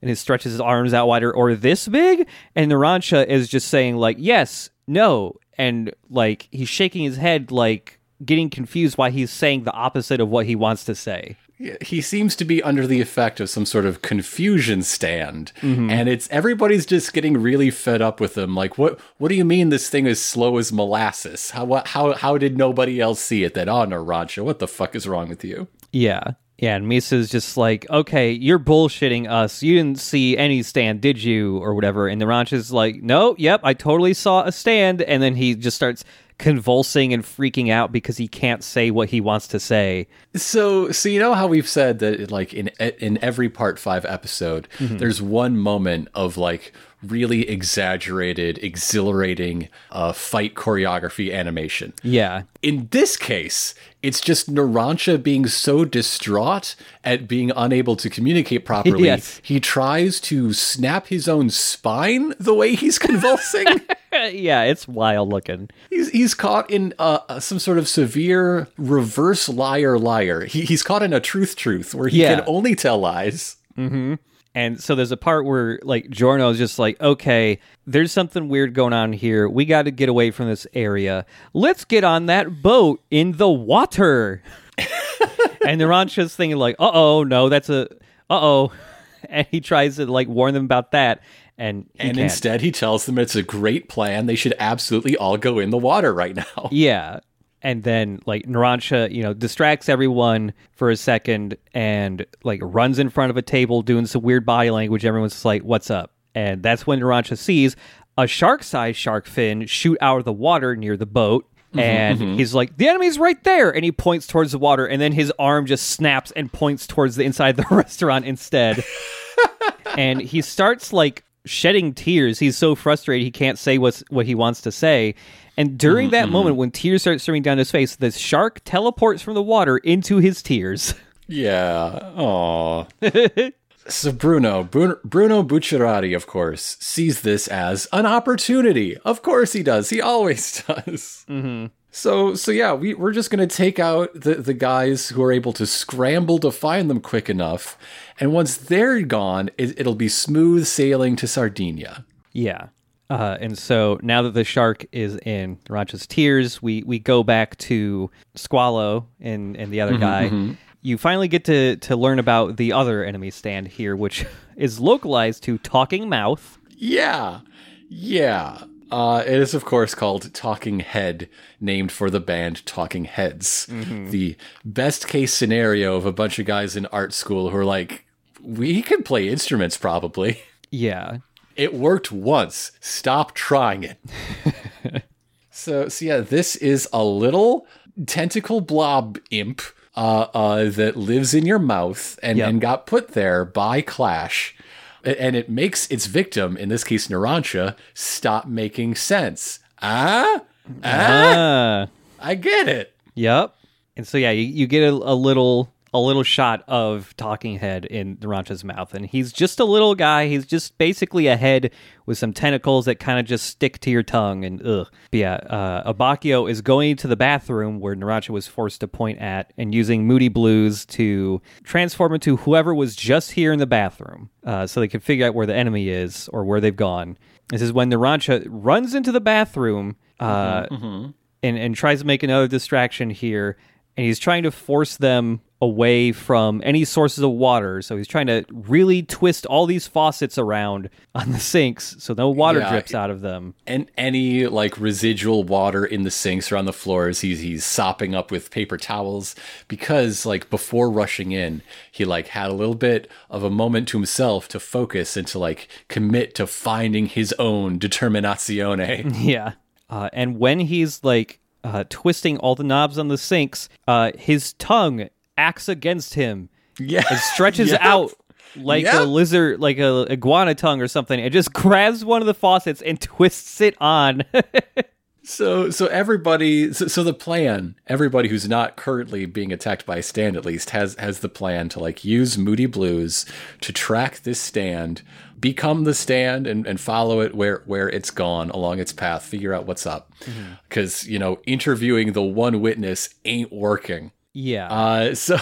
[SPEAKER 2] And he stretches his arms out wider or this big? And Narancia is just saying like, "Yes, no." And like he's shaking his head like getting confused why he's saying the opposite of what he wants to say.
[SPEAKER 1] Yeah, he seems to be under the effect of some sort of confusion stand, mm-hmm. and it's everybody's just getting really fed up with him. Like, what? What do you mean this thing is slow as molasses? How? What, how? How did nobody else see it? That oh, no, Rancho, what the fuck is wrong with you?
[SPEAKER 2] Yeah. Yeah, and Mista's just like, okay, you're bullshitting us. You didn't see any stand, did you? Or whatever. And Narancia's like, no, yep, I totally saw a stand. And then he just starts convulsing and freaking out because he can't say what he wants to say.
[SPEAKER 1] So, so you know how we've said that, like in in every part five episode, mm-hmm. there's one moment of like really exaggerated, exhilarating uh, fight choreography animation.
[SPEAKER 2] Yeah.
[SPEAKER 1] In this case, it's just Narancia being so distraught at being unable to communicate properly.
[SPEAKER 2] Yes.
[SPEAKER 1] He tries to snap his own spine the way he's convulsing.
[SPEAKER 2] yeah, it's wild looking.
[SPEAKER 1] he's he's caught in uh, some sort of severe reverse liar liar. He, he's caught in a truth truth where he
[SPEAKER 2] Yeah.
[SPEAKER 1] can only tell lies.
[SPEAKER 2] And so there's a part where like Giorno's just like, okay, there's something weird going on here. We got to get away from this area. Let's get on that boat in the water. and Narancia's thinking like, uh oh, no, that's a uh oh, and he tries to like warn them about that, and
[SPEAKER 1] And
[SPEAKER 2] can't.
[SPEAKER 1] instead, he tells them it's a great plan. They should absolutely all go in the water right now.
[SPEAKER 2] Yeah. And then like Narancia, you know, distracts everyone for a second and like runs in front of a table doing some weird body language. Everyone's just like, "What's up?" And that's when Narancia sees a shark-sized shark fin shoot out of the water near the boat. Mm-hmm, and mm-hmm. he's like, "The enemy's right there!" And he points towards the water, and then his arm just snaps and points towards the inside of the restaurant instead. and he starts like shedding tears. He's so frustrated he can't say what's what he wants to say. And during that moment, when tears start streaming down his face, the shark teleports from the water into his tears.
[SPEAKER 1] Yeah. Aw. so Bruno, Bruno, Bruno Bucciarati, of course, sees this as an opportunity. Of course he does. He always does. Mm-hmm. So, so yeah, we, we're just going to take out the, the guys who are able to scramble to find them quick enough. And once they're gone, it, it'll be smooth sailing to Sardinia.
[SPEAKER 2] Yeah. Uh, and so now that the shark is in Rancha's tears, we, we go back to Squalo and, and the other guy. You finally get to, to learn about the other enemy stand here, which is localized to Talking Mouth.
[SPEAKER 1] Yeah. Yeah. Uh, it is, of course, called Talking Head, named for the band Talking Heads. The best case scenario of a bunch of guys in art school who are like, we can play instruments probably.
[SPEAKER 2] Yeah.
[SPEAKER 1] It worked once. Stop trying it. so, so yeah, this is a little tentacle blob imp uh, uh, that lives in your mouth and,
[SPEAKER 2] Yep.
[SPEAKER 1] and got put there by Clash. And it makes its victim, in this case Narancia, stop making sense. Ah? Ah?
[SPEAKER 2] Ah.
[SPEAKER 1] I get it.
[SPEAKER 2] Yep. And so yeah, you, you get a, a little a little shot of Talking Head in Narancia's mouth, and he's just a little guy. He's just basically a head with some tentacles that kind of just stick to your tongue. And ugh. But yeah, uh, Abbacchio is going to the bathroom where Narancia was forced to point at, and using Moody Blues to transform into whoever was just here in the bathroom, uh, so they can figure out where the enemy is or where they've gone. This is when Narancia runs into the bathroom. Uh, and, and tries to make another distraction here. And he's trying to force them away from any sources of water. So he's trying to really twist all these faucets around on the sinks so no water
[SPEAKER 1] Yeah.
[SPEAKER 2] drips out of them.
[SPEAKER 1] And any like residual water in the sinks or on the floors, he's he's sopping up with paper towels because like before rushing in, he like had a little bit of a moment to himself to focus and to like commit to finding his own determinazione.
[SPEAKER 2] Yeah. Uh, and when he's like uh, twisting all the knobs on the sinks, uh, his tongue acts against him.
[SPEAKER 1] yeah,
[SPEAKER 2] It stretches
[SPEAKER 1] Yep.
[SPEAKER 2] out like
[SPEAKER 1] Yep.
[SPEAKER 2] a lizard, like a iguana tongue or something. It just grabs one of the faucets and twists it on.
[SPEAKER 1] So, so everybody, so, so the plan, everybody who's not currently being attacked by a stand, at least, has has the plan to like use Moody Blues to track this stand, become the stand, and, and follow it where where it's gone along its path, figure out what's up, because you know interviewing the one witness ain't working.
[SPEAKER 2] yeah.
[SPEAKER 1] Uh, so,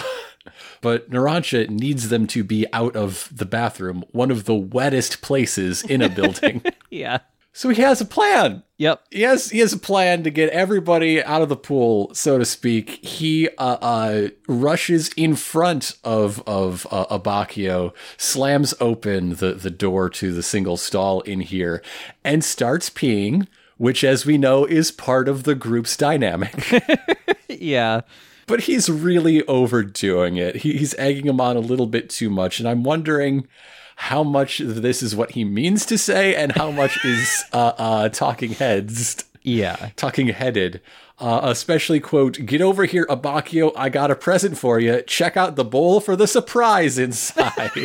[SPEAKER 1] but Narancia needs them to be out of the bathroom, one of the wettest places in a building.
[SPEAKER 2] yeah.
[SPEAKER 1] So he has a plan
[SPEAKER 2] Yep.
[SPEAKER 1] he has he has a plan to get everybody out of the pool, so to speak. He uh, uh, rushes in front of of uh, Abbacchio, slams open the the door to the single stall in here, and starts peeing. Which, as we know, is part of the group's dynamic.
[SPEAKER 2] Yeah.
[SPEAKER 1] but he's really overdoing it. He, he's egging him on a little bit too much, and I'm wondering how much this is what he means to say and how much is uh, uh, talking heads,
[SPEAKER 2] Yeah.
[SPEAKER 1] talking headed. Uh, especially quote, get over here, Abbacchio. I got a present for you. Check out the bowl for the surprise inside.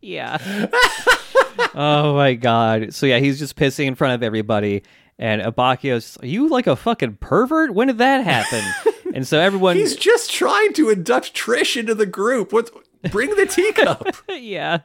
[SPEAKER 2] Yeah. oh my god. So yeah, he's just pissing in front of everybody, and Abbacchio's Are you like a fucking pervert? When did that happen? and so everyone
[SPEAKER 1] He's just trying to induct Trish into the group. What? Bring the teacup.
[SPEAKER 2] Yeah.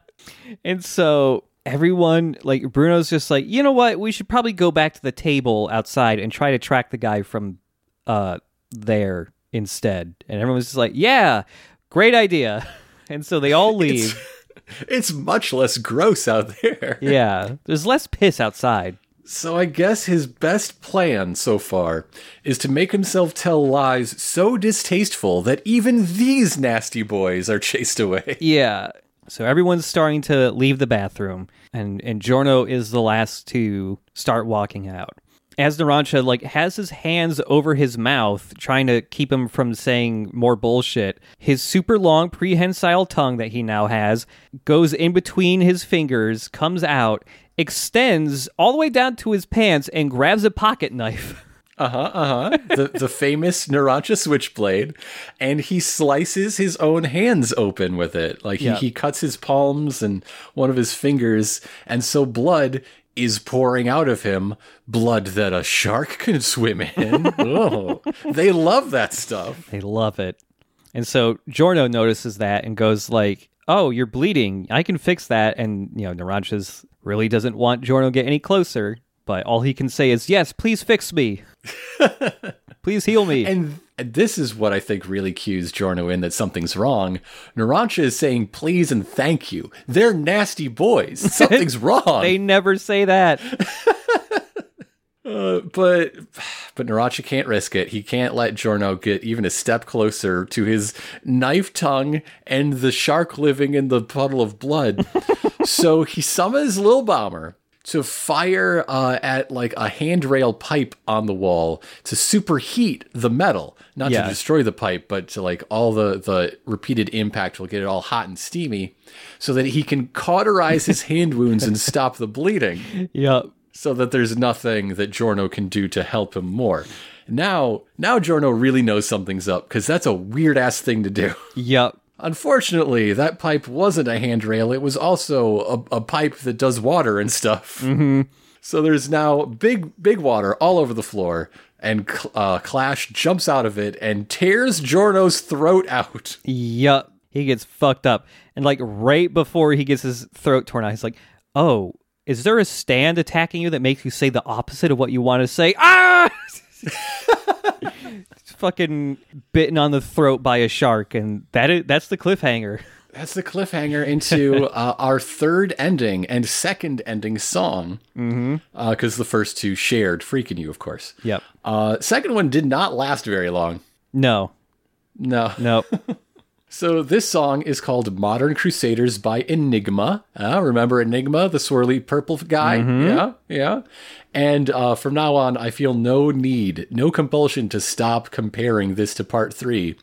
[SPEAKER 2] And so everyone like Bruno's just like, you know what, we should probably go back to the table outside and try to track the guy from uh there instead. And everyone's just like, Yeah, great idea. And so they all leave.
[SPEAKER 1] it's much less gross out there.
[SPEAKER 2] yeah. There's less piss outside.
[SPEAKER 1] So I guess his best plan so far is to make himself tell lies so distasteful that even these nasty boys are chased away.
[SPEAKER 2] Yeah. So everyone's starting to leave the bathroom, and and Giorno is the last to start walking out. As Narancia like has his hands over his mouth, trying to keep him from saying more bullshit. His super long prehensile tongue that he now has goes in between his fingers, comes out, extends all the way down to his pants, and grabs a pocket knife.
[SPEAKER 1] Uh huh. Uh huh. the the famous Narancia switchblade, and he slices his own hands open with it. Like he,
[SPEAKER 2] Yeah.
[SPEAKER 1] he cuts his palms and one of his fingers, and so blood is pouring out of him. Blood that a shark can swim in. oh, they love that stuff.
[SPEAKER 2] They love it. And so Giorno notices that and goes like, "Oh, you're bleeding. I can fix that." And you know, Narancia's really doesn't want Giorno to get any closer, but all he can say is, "Yes, please fix me. please heal me."
[SPEAKER 1] And this is what I think really cues Giorno in that something's wrong. Narancia is saying please and thank you. They're nasty boys. Something's wrong.
[SPEAKER 2] they never say that.
[SPEAKER 1] Uh, but but Narancia can't risk it. He can't let Giorno get even a step closer to his knife tongue and the shark living in the puddle of blood. so he summons Lil Bomber to fire uh, at like a handrail pipe on the wall to superheat the metal, not
[SPEAKER 2] Yeah.
[SPEAKER 1] to destroy the pipe, but to like all the the repeated impact will get it all hot and steamy, so that he can cauterize his hand wounds and stop the bleeding
[SPEAKER 2] Yep.
[SPEAKER 1] So that there's nothing that Giorno can do to help him more. Now, now Giorno really knows something's up because that's a weird ass thing to do.
[SPEAKER 2] Yep.
[SPEAKER 1] Unfortunately, that pipe wasn't a handrail; it was also a, a pipe that does water and stuff. Mm-hmm. So there's now big, big water all over the floor, and uh, Clash jumps out of it and tears Giorno's throat out.
[SPEAKER 2] Yup. He gets fucked up. And like right before he gets his throat torn out, he's like, Oh, is there a stand attacking you that makes you say the opposite of what you want to say? Ah fucking bitten on the throat by a shark, and that is that's the cliffhanger.
[SPEAKER 1] That's the cliffhanger into uh, our third ending and second ending song. Mm-hmm. Because the first two shared Freek'n You, of course.
[SPEAKER 2] Yep.
[SPEAKER 1] Uh, second one did not last very long.
[SPEAKER 2] No.
[SPEAKER 1] No.
[SPEAKER 2] Nope.
[SPEAKER 1] So this song is called Modern Crusaders by Enigma. Uh, remember Enigma, the swirly purple guy? Yeah, yeah. And uh, from now on, I feel no need, no compulsion to stop comparing this to part three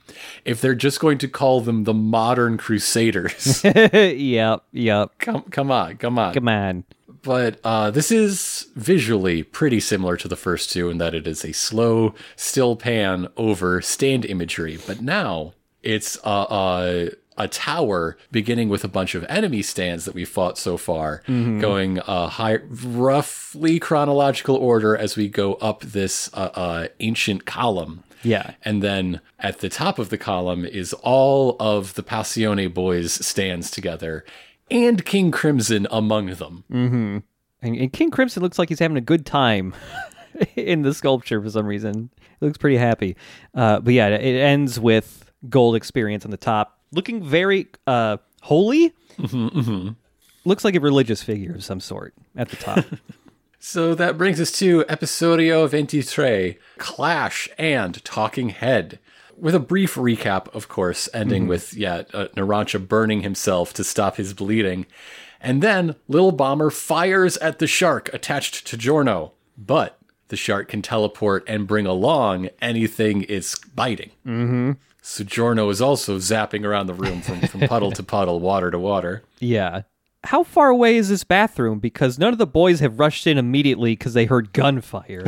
[SPEAKER 1] if they're just going to call them the Modern Crusaders.
[SPEAKER 2] yep. Yep.
[SPEAKER 1] come, come on, come on.
[SPEAKER 2] Come on.
[SPEAKER 1] but uh, this is visually pretty similar to the first two in that it is a slow, still pan over stand imagery. But now it's uh, uh, a tower beginning with a bunch of enemy stands that we fought so far, going uh, high, roughly chronological order as we go up this uh, uh, ancient column.
[SPEAKER 2] Yeah.
[SPEAKER 1] And then at the top of the column is all of the Passione boys stands together and King Crimson among them.
[SPEAKER 2] And, and King Crimson looks like he's having a good time in the sculpture for some reason. He looks pretty happy. Uh, but yeah, it ends with gold experience on the top, looking very uh, holy. Looks like a religious figure of some sort at the top.
[SPEAKER 1] So that brings us to Episodio 23 Clash and Talking Head. With a brief recap, of course, ending with, yeah, uh, Narancia burning himself to stop his bleeding. And then Lil Bomber fires at the shark attached to Giorno. But the shark can teleport and bring along anything it's biting. Mm-hmm. So Giorno is also zapping around the room from, from puddle to puddle, water to water.
[SPEAKER 2] Yeah. How far away is this bathroom? Because none of the boys have rushed in immediately because they heard gunfire.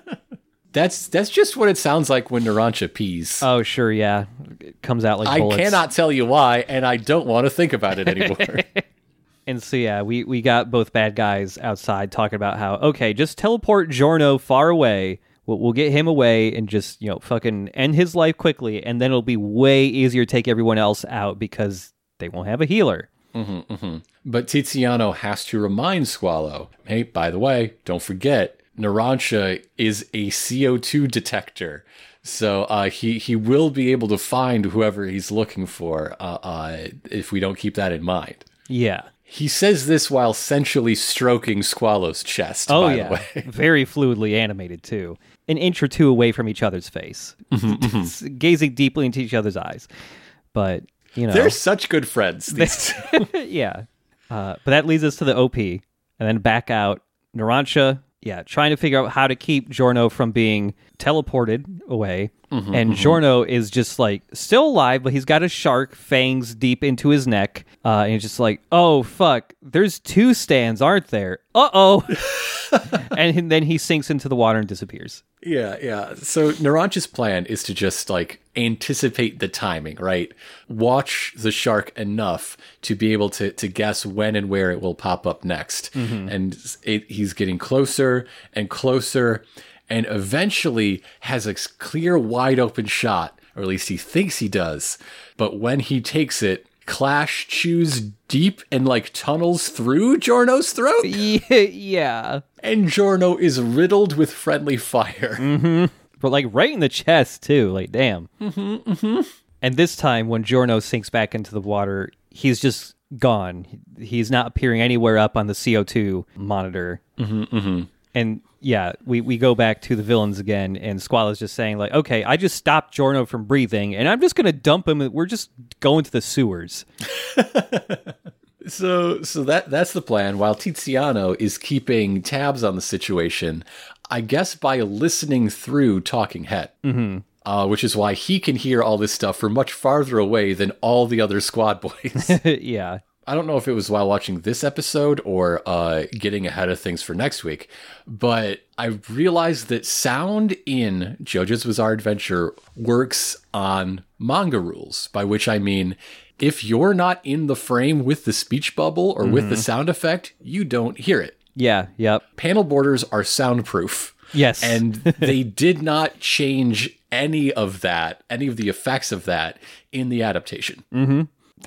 [SPEAKER 1] That's that's just what it sounds like when Narancia pees.
[SPEAKER 2] oh, sure, yeah. It comes out like
[SPEAKER 1] I
[SPEAKER 2] bullets.
[SPEAKER 1] cannot tell you why, and I don't want to think about it anymore.
[SPEAKER 2] And so yeah, we we got both bad guys outside talking about how okay, just teleport Giorno far away. We'll, we'll get him away and just you know fucking end his life quickly, and then it'll be way easier to take everyone else out because they won't have a healer.
[SPEAKER 1] but Tiziano has to remind Squalo, hey, by the way, don't forget, Narancia is a CO2 detector. So uh, he he will be able to find whoever he's looking for uh, uh, if we don't keep that in mind.
[SPEAKER 2] Yeah.
[SPEAKER 1] He says this while sensually stroking Squalo's chest.
[SPEAKER 2] Oh
[SPEAKER 1] by
[SPEAKER 2] yeah.
[SPEAKER 1] the way.
[SPEAKER 2] Very fluidly animated too. An inch or two away from each other's face, gazing deeply into each other's eyes. But you know,
[SPEAKER 1] They're such good friends. These
[SPEAKER 2] yeah. Uh, but that leads us to the OP, and then back out. Narancia, yeah, trying to figure out how to keep Giorno from being teleported away. And Giorno is just like still alive, but he's got a shark fangs deep into his neck. Uh, and he's just like, oh, fuck, there's two stands, aren't there? Uh oh. and then he sinks into the water and disappears.
[SPEAKER 1] Yeah, yeah. So Narancia's plan is to just like anticipate the timing, right? Watch the shark enough to be able to to guess when and where it will pop up next. And it, he's getting closer and closer and eventually has a clear wide open shot, or at least he thinks he does. But when he takes it, Clash chews deep and like tunnels through Giorno's throat,
[SPEAKER 2] yeah.
[SPEAKER 1] and Giorno is riddled with friendly fire.
[SPEAKER 2] But like right in the chest too. Like damn. Mm-hmm, mm-hmm. And this time, when Giorno sinks back into the water, he's just gone. He's not appearing anywhere up on the CO two monitor. Mm-hmm, mm-hmm. And yeah, we, we go back to the villains again, and Squalo's just saying like, "Okay, I just stopped Giorno from breathing, and I'm just gonna dump him. We're just going to the sewers."
[SPEAKER 1] So so that that's the plan. While Tiziano is keeping tabs on the situation, I guess by listening through Talking Head, mm-hmm. uh, which is why he can hear all this stuff from much farther away than all the other squad boys.
[SPEAKER 2] yeah.
[SPEAKER 1] I don't know if it was while watching this episode or uh, getting ahead of things for next week, but I realized that sound in JoJo's Bizarre Adventure works on manga rules, by which I mean if you're not in the frame with the speech bubble or with the sound effect, you don't hear it.
[SPEAKER 2] Yeah. Yep.
[SPEAKER 1] Panel borders are soundproof.
[SPEAKER 2] Yes.
[SPEAKER 1] And they did not change any of that, any of the effects of that in the adaptation.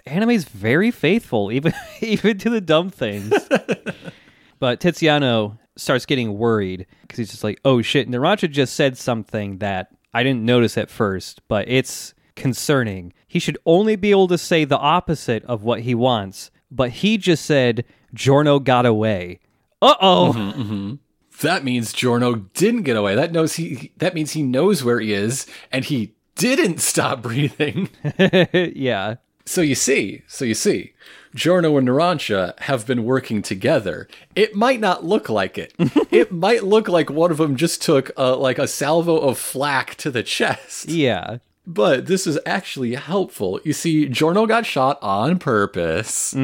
[SPEAKER 2] Anime's very faithful, even even to the dumb things. but Tiziano starts getting worried because he's just like, "Oh shit!" Narancia just said something that I didn't notice at first, but it's concerning. He should only be able to say the opposite of what he wants, but he just said Giorno got away. Uh oh.
[SPEAKER 1] That means Giorno didn't get away. That knows he. That means he knows where he is, and he didn't stop breathing.
[SPEAKER 2] yeah.
[SPEAKER 1] So you see, so you see, Giorno and Narancia have been working together. It might not look like it. it might look like one of them just took a, like a salvo of flack to the chest.
[SPEAKER 2] Yeah.
[SPEAKER 1] But this is actually helpful. You see, Giorno got shot on purpose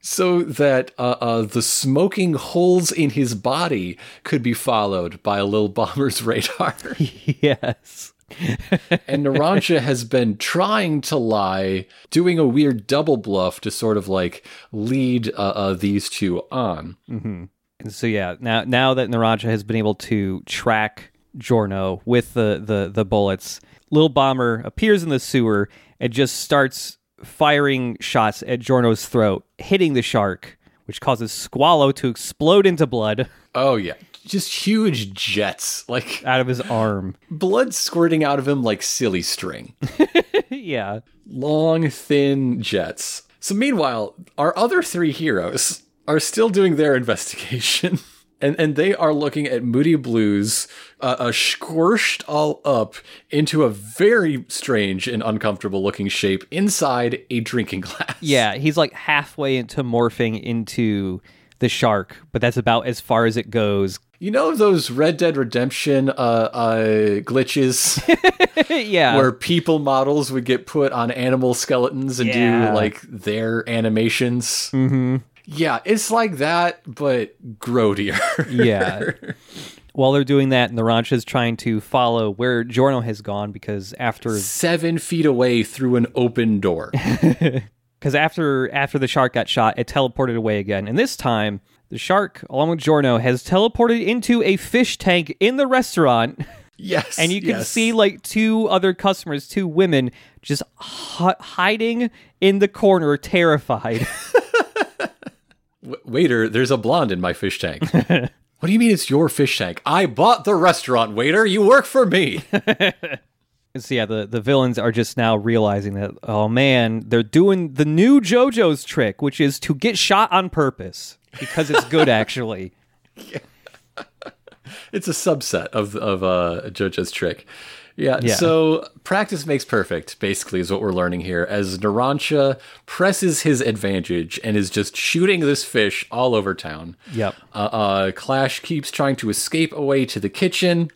[SPEAKER 1] so that uh, uh, the smoking holes in his body could be followed by a little bomber's radar.
[SPEAKER 2] yes.
[SPEAKER 1] And Narancia has been trying to lie, doing a weird double bluff to sort of like lead uh, uh, these two on.
[SPEAKER 2] And so yeah, now now that Narancia has been able to track Giorno with the the the bullets, Lil Bomber appears in the sewer and just starts firing shots at Giorno's throat, hitting the shark, which causes Squalo to explode into blood
[SPEAKER 1] Oh, yeah. Just huge jets, like
[SPEAKER 2] out of his arm.
[SPEAKER 1] blood squirting out of him like silly string.
[SPEAKER 2] yeah.
[SPEAKER 1] Long, thin jets. So, meanwhile, our other three heroes are still doing their investigation. And, and they are looking at Moody Blues, uh, uh, squished all up into a very strange and uncomfortable looking shape inside a drinking glass.
[SPEAKER 2] Yeah, he's like halfway into morphing into the shark, but that's about as far as it goes.
[SPEAKER 1] You know those Red Dead Redemption uh, uh, glitches
[SPEAKER 2] yeah.
[SPEAKER 1] where people models would get put on animal skeletons and
[SPEAKER 2] Yeah.
[SPEAKER 1] do like their animations? Mm-hmm. Yeah, it's like that, but grodier.
[SPEAKER 2] yeah. While they're doing that, Narancia's trying to follow where Giorno has gone because after
[SPEAKER 1] Seven feet away through an open door.
[SPEAKER 2] because after after the shark got shot, it teleported away again, and this time the shark, along with Giorno, has teleported into a fish tank in the restaurant,
[SPEAKER 1] Yes.
[SPEAKER 2] and you can
[SPEAKER 1] yes.
[SPEAKER 2] see like two other customers, two women, just hi- hiding in the corner, terrified.
[SPEAKER 1] W- waiter, there's a blonde in my fish tank. what do you mean it's your fish tank? I bought the restaurant, waiter. You work for me.
[SPEAKER 2] so yeah, the the villains are just now realizing that oh man, they're doing the new JoJo's trick, which is to get shot on purpose because it's good actually.
[SPEAKER 1] it's a subset of of uh, JoJo's trick. Yeah,
[SPEAKER 2] Yeah.
[SPEAKER 1] So practice makes perfect. Basically, is what we're learning here. As Narancia presses his advantage and is just shooting this fish all over town.
[SPEAKER 2] Yep.
[SPEAKER 1] Uh, uh, Clash keeps trying to escape away to the kitchen.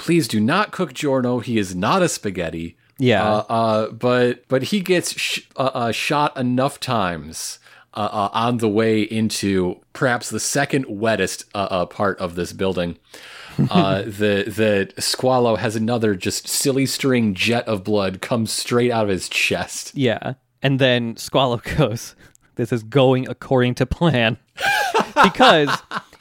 [SPEAKER 1] Please do not cook Giorno. He is not a spaghetti.
[SPEAKER 2] Yeah.
[SPEAKER 1] Uh, uh, but but he gets sh- uh, uh, shot enough times uh, uh, on the way into perhaps the second wettest uh, uh, part of this building. uh, the the Squalo has another just silly string jet of blood come straight out of his chest.
[SPEAKER 2] Yeah. And then Squalo goes, This is going according to plan. because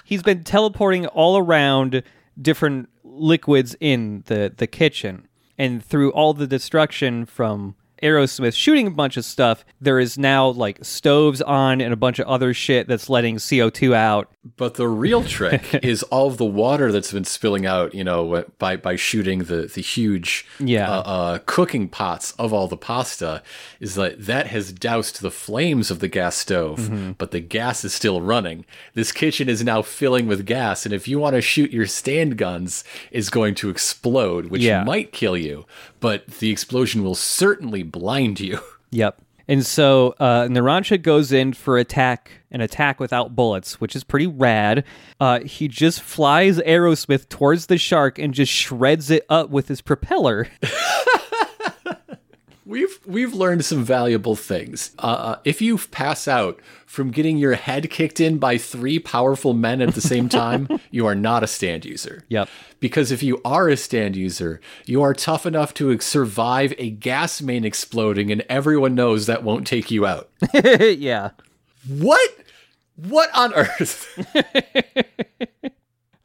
[SPEAKER 2] he's been teleporting all around different liquids in the, the kitchen. And through all the destruction from Aerosmith shooting a bunch of stuff, there is now like stoves on and a bunch of other shit that's letting CO2 out.
[SPEAKER 1] But the real trick is all of the water that's been spilling out, you know, by by shooting the the huge
[SPEAKER 2] Yeah.
[SPEAKER 1] uh, uh, cooking pots of all the pasta. Is that that has doused the flames of the gas stove,
[SPEAKER 2] Mm-hmm.
[SPEAKER 1] but the gas is still running. This kitchen is now filling with gas, and if you want to shoot your stand guns, is going to explode, which
[SPEAKER 2] Yeah.
[SPEAKER 1] might kill you. But the explosion will certainly blind you.
[SPEAKER 2] Yep. And so uh, Narancia goes in for attack, an attack without bullets, which is pretty rad. Uh, he just flies Aerosmith towards the shark and just shreds it up with his propeller.
[SPEAKER 1] We've we've learned some valuable things. Uh, uh, if you pass out from getting your head kicked in by three powerful men at the same time, you are not a stand user.
[SPEAKER 2] Yep.
[SPEAKER 1] Because if you are a stand user, you are tough enough to survive a gas main exploding, and everyone knows that won't take you out.
[SPEAKER 2] yeah.
[SPEAKER 1] What? What on earth?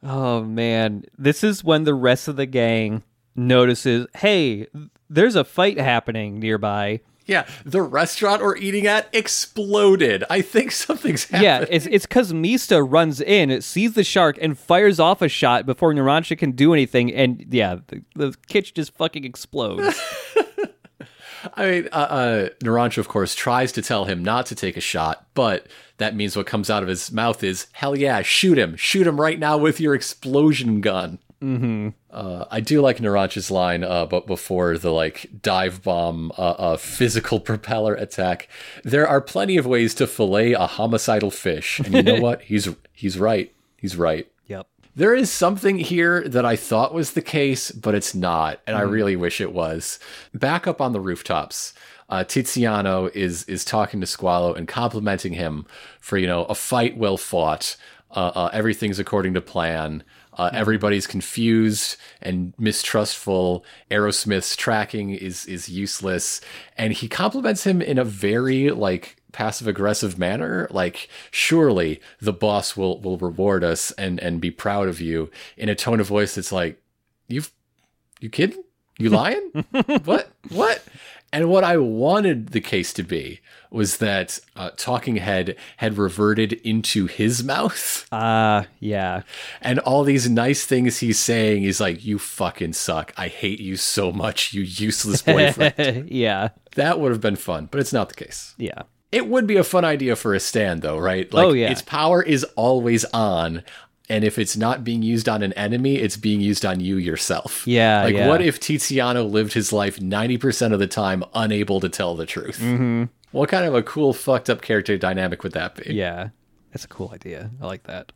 [SPEAKER 2] Oh man, this is when the rest of the gang notices, "Hey, there's a fight happening nearby."
[SPEAKER 1] yeah, the restaurant we're eating at exploded. I think something's happening.
[SPEAKER 2] Yeah, it's it's because Mista runs in, sees the shark, and fires off a shot before Narancia can do anything, and yeah, the, the kitchen just fucking explodes.
[SPEAKER 1] I mean, uh, uh, Narancia, of course, tries to tell him not to take a shot, but that means what comes out of his mouth is, hell yeah, shoot him. Shoot him right now with your explosion gun. Mm-hmm. Uh, I do like Narancia's line, uh, but before the like dive bomb, uh, uh, physical propeller attack, there are plenty of ways to fillet a homicidal fish. And you know what? He's he's right. He's right.
[SPEAKER 2] yep.
[SPEAKER 1] There is something here that I thought was the case, but it's not, and I really wish it was. Back up on the rooftops, uh, Tiziano is is talking to Squalo and complimenting him for you know a fight well fought. Uh, uh, everything's according to plan. Uh, everybody's confused and mistrustful. Aerosmith's tracking is is useless, and he compliments him in a very like passive aggressive manner. Like, surely the boss will will reward us and and be proud of you in a tone of voice that's like, you've you kidding? You lying? what? What? And what I wanted the case to be was that uh, Talking Head had reverted into his mouth.
[SPEAKER 2] Uh yeah.
[SPEAKER 1] And all these nice things he's saying, he's like, You fucking suck. I hate you so much, you useless boyfriend.
[SPEAKER 2] yeah.
[SPEAKER 1] that would have been fun, but it's not the case.
[SPEAKER 2] Yeah.
[SPEAKER 1] It would be a fun idea for a stand, though, right? Like,
[SPEAKER 2] Oh, yeah.
[SPEAKER 1] its power is always on. And if it's not being used on an enemy, it's being used on you yourself.
[SPEAKER 2] Yeah,
[SPEAKER 1] Like,
[SPEAKER 2] yeah.
[SPEAKER 1] what if Tiziano lived his life 90% of the time unable to tell the truth? Mm-hmm. What kind of a cool, fucked up character dynamic would that be?
[SPEAKER 2] Yeah. That's a cool idea. I like that.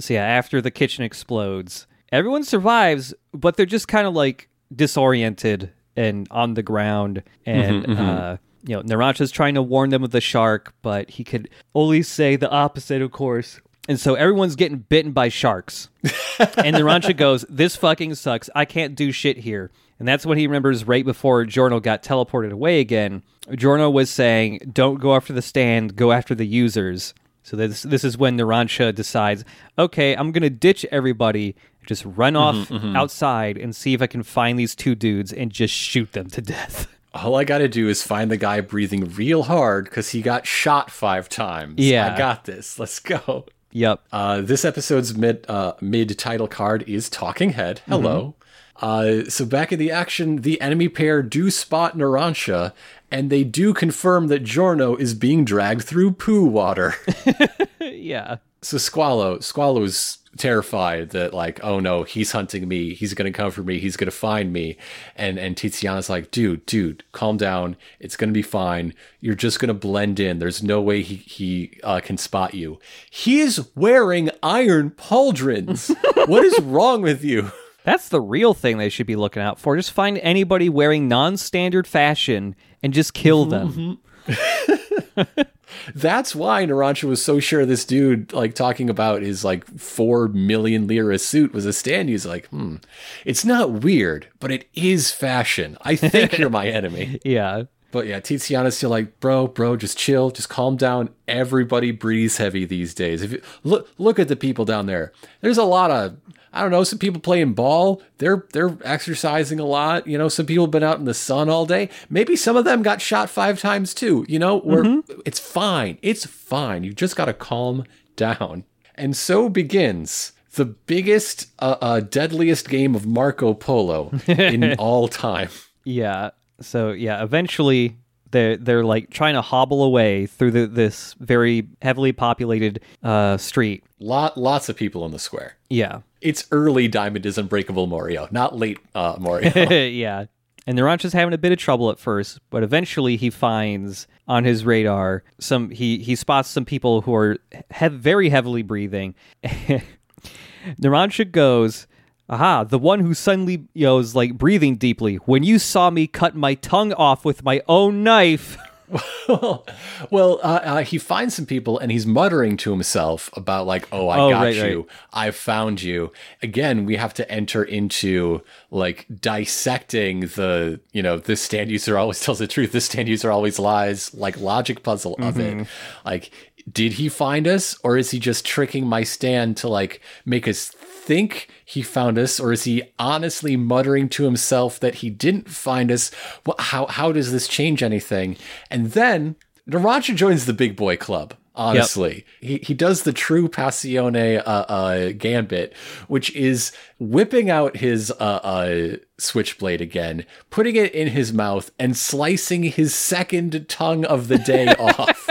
[SPEAKER 2] So yeah, after the kitchen explodes, everyone survives, but they're just kind of like disoriented and on the ground. And uh, you know, Narancia's trying to warn them of the shark, but he could only say the opposite, of course. And so everyone's getting bitten by sharks. and Narancia goes, "This fucking sucks. I can't do shit here." And that's what he remembers right before Giorno got teleported away again. Giorno was saying, "Don't go after the stand, go after the users." So this this is when Narancia decides, "Okay, I'm gonna ditch everybody, just run off mm-hmm, mm-hmm. outside and see if I can find these two dudes and just shoot them to death."
[SPEAKER 1] All I got to do is find the guy breathing real hard because he got shot five times.
[SPEAKER 2] Yeah.
[SPEAKER 1] I got this. Let's go.
[SPEAKER 2] Yep.
[SPEAKER 1] Uh, this episode's mid uh, mid title card is Talking Head. Hello. Uh, so back in the action, the enemy pair do spot Narancia, and they do confirm that Giorno is being dragged through poo water.
[SPEAKER 2] yeah.
[SPEAKER 1] so Squalo, Squalo's terrified that like, oh no, he's hunting me. He's gonna come for me. He's gonna find me. And and Tiziano's like, dude, dude, calm down. It's gonna be fine. You're just gonna blend in. There's no way he he uh, can spot you. He is wearing iron pauldrons. what is wrong with you?
[SPEAKER 2] That's the real thing they should be looking out for. Just find anybody wearing non-standard fashion and just kill them.
[SPEAKER 1] That's why Narancia was so sure this dude, like talking about his like four million lira suit, was a stand. He's like, hmm, it's not weird, but it is fashion. I think you're my enemy.
[SPEAKER 2] Yeah.
[SPEAKER 1] But yeah, Tiziano's still like, bro, bro, just chill, just calm down. Everybody breathes heavy these days. If you look, look at the people down there. There's a lot of, I don't know, some people playing ball. They're they're exercising a lot. You know, some people have been out in the sun all day. Maybe some of them got shot five times too. You know, where it's fine. It's fine. You just got to calm down. And so begins the biggest, uh, uh, deadliest game of Marco Polo in all time.
[SPEAKER 2] Yeah. So yeah, eventually they're they're like trying to hobble away through the, this very heavily populated uh, street.
[SPEAKER 1] Lot, lots of people in the square.
[SPEAKER 2] Yeah.
[SPEAKER 1] It's early Diamond is Unbreakable Mario, not late uh, Mario.
[SPEAKER 2] yeah. And Narancia's having a bit of trouble at first, but eventually he finds on his radar some he he spots some people who are he- very heavily breathing. Narancia goes, "Aha, the one who suddenly you know is like breathing deeply. When you saw me cut my tongue off with my own knife."
[SPEAKER 1] well, uh, uh, he finds some people and he's muttering to himself about like, "Oh, I
[SPEAKER 2] Oh,
[SPEAKER 1] got
[SPEAKER 2] right,
[SPEAKER 1] you. I found you." Again, we have to enter into like dissecting the, you know, this stand user always tells the truth. This stand user always lies. Like logic puzzle of it. Like, did he find us, or is he just tricking my stand to like make us think he found us, or is he honestly muttering to himself that he didn't find us? Well, how how does this change anything? And then Narancia joins the big boy club. Honestly, he he does the true Passione uh, uh, gambit, which is whipping out his uh, uh, switchblade again, putting it in his mouth, and slicing his second tongue of the day off.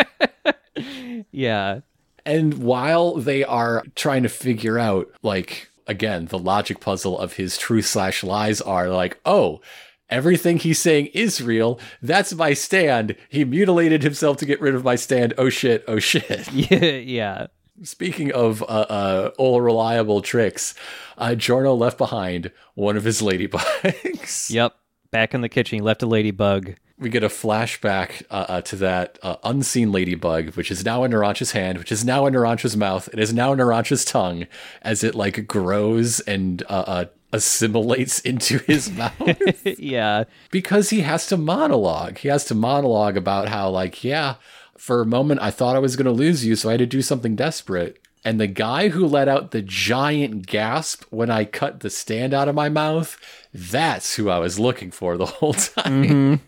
[SPEAKER 2] yeah.
[SPEAKER 1] And while they are trying to figure out, like, again, the logic puzzle of his truth slash lies are like, oh, everything he's saying is real. That's my stand. He mutilated himself to get rid of my stand. Oh shit, oh shit.
[SPEAKER 2] Yeah, yeah.
[SPEAKER 1] Speaking of uh, uh, all reliable tricks, uh, Jorno left behind one of his ladybugs.
[SPEAKER 2] Yep. Back in the kitchen, he left a ladybug.
[SPEAKER 1] We get a flashback uh, uh, to that uh, unseen ladybug, which is now in Narancia's hand, which is now in Narancia's mouth. It is now in Narancia's tongue as it like grows and uh, uh, assimilates into his mouth
[SPEAKER 2] yeah.
[SPEAKER 1] because he has to monologue. He has to monologue about how like, yeah, for a moment I thought I was going to lose you, so I had to do something desperate. And the guy who let out the giant gasp when I cut the stand out of my mouth, that's who I was looking for the whole time.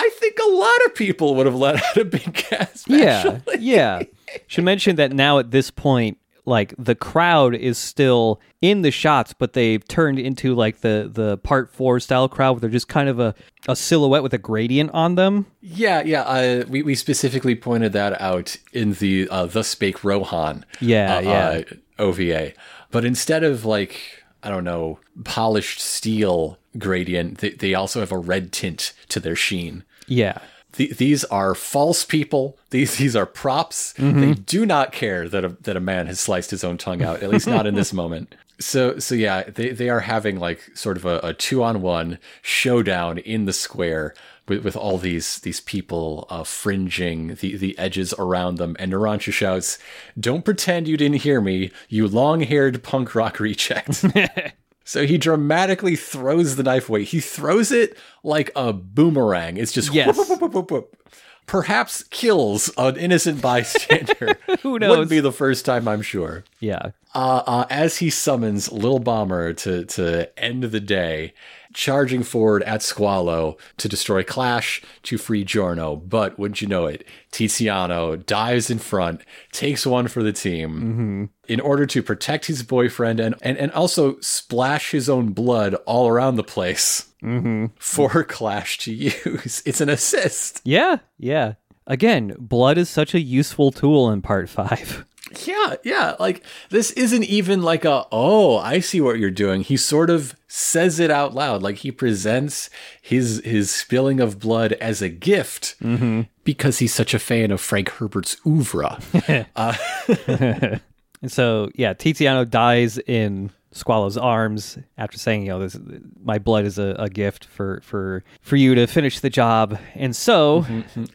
[SPEAKER 1] I think a lot of people would have let out a big gasp.
[SPEAKER 2] Yeah, yeah. Should mention that now at this point, like the crowd is still in the shots, but they've turned into like the the part four style crowd where they're just kind of a, a silhouette with a gradient on them.
[SPEAKER 1] Yeah, yeah. Uh, we, we specifically pointed that out in the uh, The Spake Rohan
[SPEAKER 2] Yeah,
[SPEAKER 1] uh,
[SPEAKER 2] yeah.
[SPEAKER 1] uh, OVA. But instead of like, I don't know, polished steel gradient, they, they also have a red tint to their sheen.
[SPEAKER 2] Yeah.
[SPEAKER 1] th- these are false people. These these are props. They do not care that a, that a man has sliced his own tongue out. At least not in this moment. So so yeah, they they are having like sort of a, a two on one showdown in the square with, with all these these people uh, fringing the the edges around them. And Narancia shouts, "Don't pretend you didn't hear me, you long haired punk rock reject." So he dramatically throws the knife away. He throws it like a boomerang. It's just
[SPEAKER 2] Yes.
[SPEAKER 1] whoop, whoop, whoop, whoop, whoop. Perhaps kills an innocent bystander.
[SPEAKER 2] Who knows?
[SPEAKER 1] Wouldn't be the first time, I'm sure.
[SPEAKER 2] Yeah.
[SPEAKER 1] Uh, uh, as he summons Lil Bomber to to end the day, charging forward at Squalo to destroy Clash to free Giorno. But wouldn't you know it, Tiziano dives in front, takes one for the team mm-hmm. in order to protect his boyfriend and and, and also splash his own blood all around the place mm-hmm. for Clash to use. It's an assist.
[SPEAKER 2] Yeah. Yeah. Again, blood is such a useful tool in part five.
[SPEAKER 1] Yeah, yeah. Like this isn't even like a oh, I see what you're doing. He sort of says it out loud. Like he presents his his spilling of blood as a gift mm-hmm. because he's such a fan of Frank Herbert's oeuvre.
[SPEAKER 2] And uh, so, yeah, Tiziano dies in Squalo's arms after saying, you know, this my blood is a, a gift for for for you to finish the job. And so,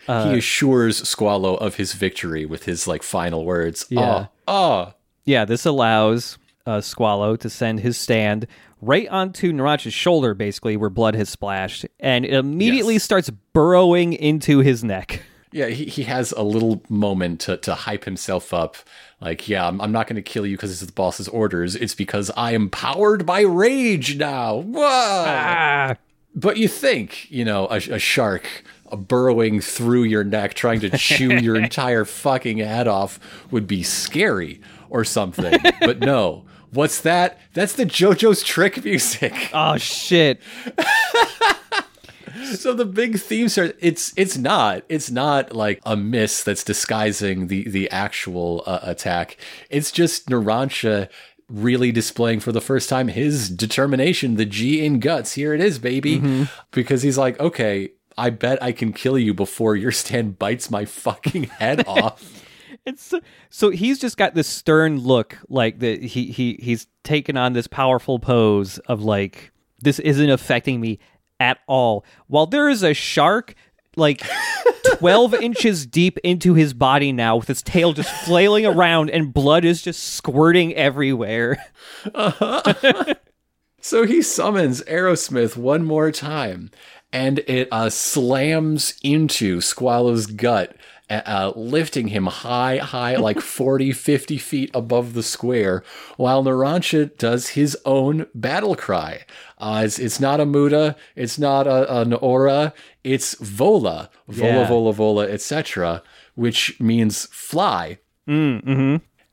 [SPEAKER 2] Uh,
[SPEAKER 1] he assures Squalo of his victory with his like final words.
[SPEAKER 2] Yeah.
[SPEAKER 1] Oh, oh.
[SPEAKER 2] yeah, this allows uh, Squalo to send his stand right onto Narancia's shoulder, basically where blood has splashed, and it immediately
[SPEAKER 1] Yes.
[SPEAKER 2] starts burrowing into his neck.
[SPEAKER 1] Yeah, he, he has a little moment to, to hype himself up. Like, yeah, I'm, I'm not going to kill you because it's the boss's orders. It's because I am powered by rage now. Whoa!
[SPEAKER 2] Ah,
[SPEAKER 1] But you think, you know, a, a shark burrowing through your neck, trying to chew your entire fucking head off would be scary or something. but no. What's that? That's the JoJo's trick music.
[SPEAKER 2] oh shit!
[SPEAKER 1] So the big theme starts. It's it's not. It's not like a miss that's disguising the the actual uh, attack. It's just Narancia really displaying for the first time his determination, the G in guts. Here it is, baby. Because he's like, okay, I bet I can kill you before your stand bites my fucking head off.
[SPEAKER 2] It's so, so he's just got this stern look, like that he he he's taken on this powerful pose of like this isn't affecting me at all. While there is a shark like 12 inches deep into his body now with its tail just flailing around and blood is just squirting everywhere.
[SPEAKER 1] So he summons Aerosmith one more time, and it uh, slams into Squalo's gut, uh, lifting him high, high, like 40, 50 feet above the square, while Narancia does his own battle cry. Uh, it's, it's not a Muda, it's not a, an Ora, it's Vola, Vola,
[SPEAKER 2] Yeah.
[SPEAKER 1] Vola, Vola, etc., which means fly.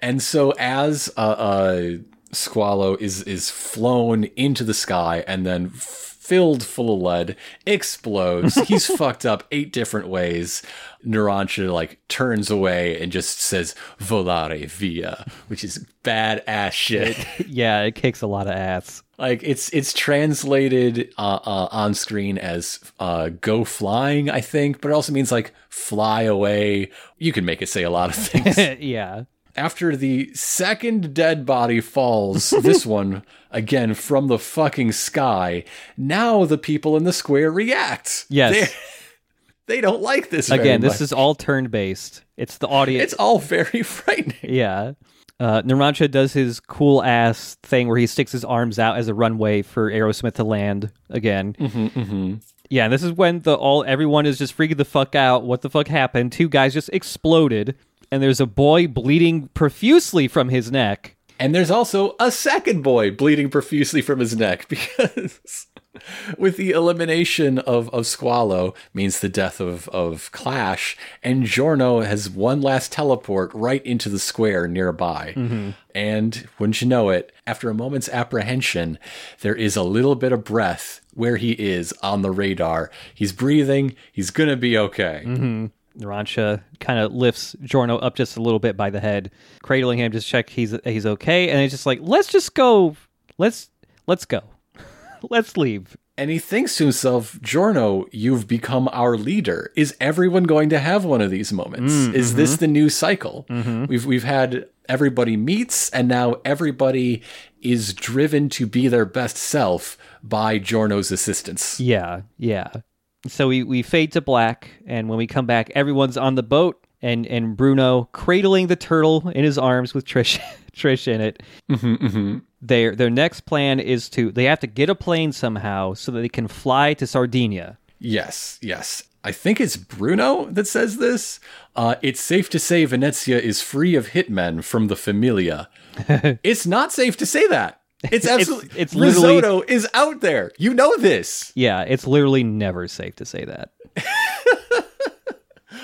[SPEAKER 1] And so as uh, uh, Squalo is is flown into the sky and then filled full of lead, explodes. He's fucked up eight different ways. Narancia like turns away and just says "volare via," which is badass shit.
[SPEAKER 2] yeah, it kicks a lot of ass.
[SPEAKER 1] like it's it's translated uh, uh, on screen as uh, "go flying," I think, but it also means like fly away. You can make it say a lot of things.
[SPEAKER 2] yeah.
[SPEAKER 1] After the second dead body falls, this one again from the fucking sky, now the people in the square react.
[SPEAKER 2] Yes.
[SPEAKER 1] They, they don't like this.
[SPEAKER 2] Again, this
[SPEAKER 1] much.
[SPEAKER 2] is all turn based. It's the audience.
[SPEAKER 1] it's all very frightening.
[SPEAKER 2] Yeah. Uh, Narancia does his cool ass thing where he sticks his arms out as a runway for Aerosmith to land again. Mm-hmm, Yeah, and this is when the all everyone is just freaking the fuck out. What the fuck happened? Two guys just exploded, and there's a boy bleeding profusely from his neck.
[SPEAKER 1] And there's also a second boy bleeding profusely from his neck because with the elimination of, of Squalo means the death of, of Clash, and Giorno has one last teleport right into the square nearby. Mm-hmm. And wouldn't you know it, after a moment's apprehension, there is a little bit of breath where he is on the radar. He's breathing, he's gonna be okay.
[SPEAKER 2] Mm-hmm. Narancia kind of lifts Giorno up just a little bit by the head, cradling him just check he's he's okay, and it's just like let's just go, let's let's go, let's leave.
[SPEAKER 1] And he thinks to himself, Giorno, you've become our leader. Is everyone going to have one of these moments? Mm, is this mm-hmm. the new cycle? Mm-hmm. We've we've had everybody meets, and now everybody is driven to be their best self by Giorno's assistance.
[SPEAKER 2] Yeah, yeah. So we, we fade to black, and when we come back, everyone's on the boat, and, and Bruno cradling the turtle in his arms with Trish Trish in it. Their their next plan is to they have to get a plane somehow so that they can fly to Sardinia.
[SPEAKER 1] Yes, yes. I think it's Bruno that says this. Uh, it's safe to say Venezia is free of hitmen from the Familia. it's not safe to say that. It's absolutely.
[SPEAKER 2] it's literally-
[SPEAKER 1] risotto is out there. You know this.
[SPEAKER 2] Yeah, it's literally never safe to say that.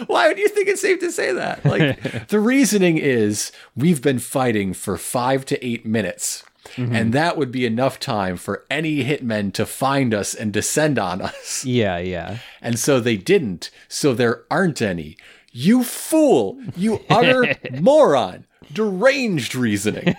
[SPEAKER 1] Why would you think it's safe to say that? Like the reasoning is we've been fighting for five to eight minutes. Mm-hmm. And that would be enough time for any hitmen to find us and descend on us.
[SPEAKER 2] Yeah, yeah.
[SPEAKER 1] And so they didn't. So there aren't any. You fool! You utter moron! Deranged reasoning.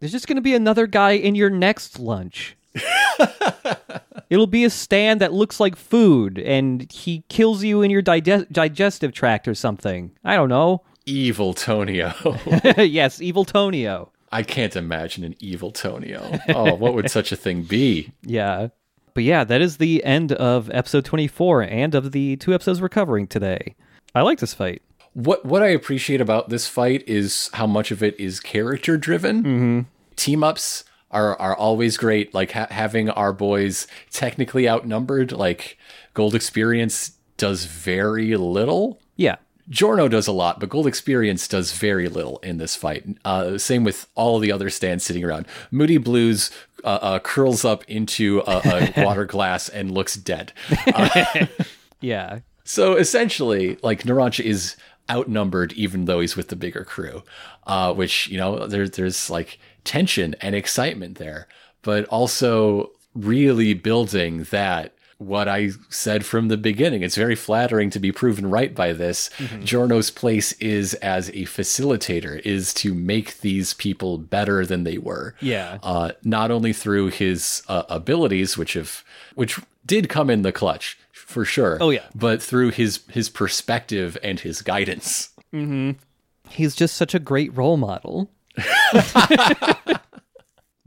[SPEAKER 2] There's just going to be another guy in your next lunch. It'll be a stand that looks like food, and he kills you in your dige- digestive tract or something. I don't know.
[SPEAKER 1] Evil Tonio.
[SPEAKER 2] yes, evil Tonio.
[SPEAKER 1] I can't imagine an evil Tonio. Oh, what would such a thing be?
[SPEAKER 2] Yeah. But yeah, that is the end of episode 24 and of the two episodes we're covering today. I like this fight.
[SPEAKER 1] What what I appreciate about this fight is how much of it is character driven. Team ups are are always great. Like ha- having our boys technically outnumbered. Like Gold Experience does very little.
[SPEAKER 2] Yeah.
[SPEAKER 1] Giorno does a lot, but Gold Experience does very little in this fight. Uh, same with all the other stands sitting around. Moody Blues uh, uh, curls up into a, a water glass and looks dead. Uh,
[SPEAKER 2] Yeah.
[SPEAKER 1] so essentially, like Narancia is outnumbered, even though he's with the bigger crew. Uh, which you know, there's there's like tension and excitement there, but also really building that what I said from the beginning. It's very flattering to be proven right by this. Giorno's place is as a facilitator, is to make these people better than they were.
[SPEAKER 2] Yeah.
[SPEAKER 1] Uh, not only through his uh, abilities, which have which did come in the clutch for sure.
[SPEAKER 2] Oh, yeah.
[SPEAKER 1] but through his his perspective and his guidance. Mm-hmm.
[SPEAKER 2] He's just such a great role model. but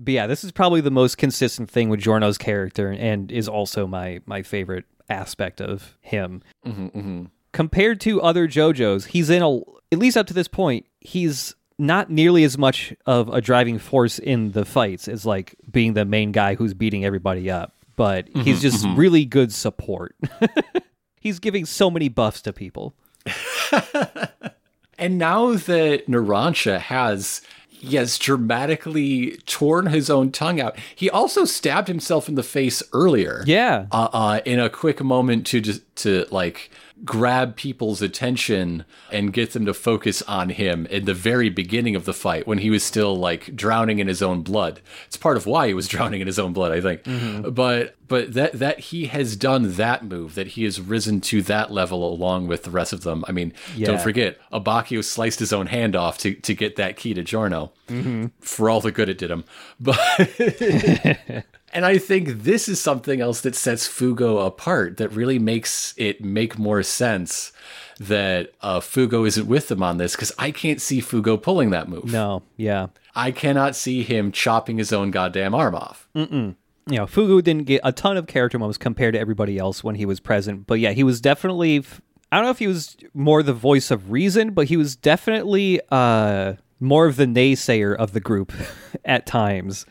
[SPEAKER 2] yeah, this is probably the most consistent thing with Giorno's character and is also my my favorite aspect of him. Compared to other JoJo's, he's in a at least up to this point, he's not nearly as much of a driving force in the fights as like being the main guy who's beating everybody up, but he's just really good support. he's giving so many buffs to people.
[SPEAKER 1] And now that Narancia has he has dramatically torn his own tongue out. He also stabbed himself in the face earlier.
[SPEAKER 2] Yeah.
[SPEAKER 1] uh, uh, in a quick moment to just to like grab people's attention and get them to focus on him in the very beginning of the fight when he was still like drowning in his own blood. It's part of why he was drowning in his own blood, I think. Mm-hmm. But but that that he has done that move, that he has risen to that level along with the rest of them. I mean,
[SPEAKER 2] Yeah.
[SPEAKER 1] don't forget, Abbacchio sliced his own hand off to to get that key to Giorno mm-hmm. for all the good it did him. But and I think this is something else that sets Fugo apart that really makes it make more sense that uh, Fugo isn't with them on this because I can't see Fugo pulling that move.
[SPEAKER 2] No, yeah.
[SPEAKER 1] I cannot see him chopping his own goddamn arm off.
[SPEAKER 2] you know, Fugo didn't get a ton of character moments compared to everybody else when he was present. But yeah, he was definitely. f- I don't know if he was more the voice of reason, but he was definitely uh, more of the naysayer of the group at times.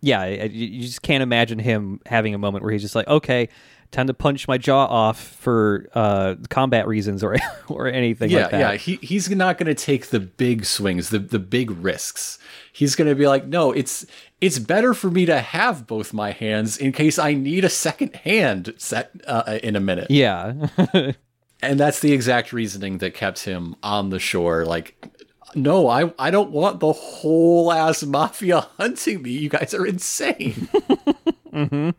[SPEAKER 2] Yeah, you just can't imagine him having a moment where he's just like, okay, time to punch my jaw off for uh, combat reasons or or anything
[SPEAKER 1] Yeah,
[SPEAKER 2] like that.
[SPEAKER 1] yeah. He he's not going to take the big swings, the the big risks. He's going to be like, no, it's it's better for me to have both my hands in case I need a second hand set uh, in a minute.
[SPEAKER 2] Yeah.
[SPEAKER 1] And that's the exact reasoning that kept him on the shore. Like, no, I I don't want the whole ass mafia hunting me. You guys are insane. Mm-hmm.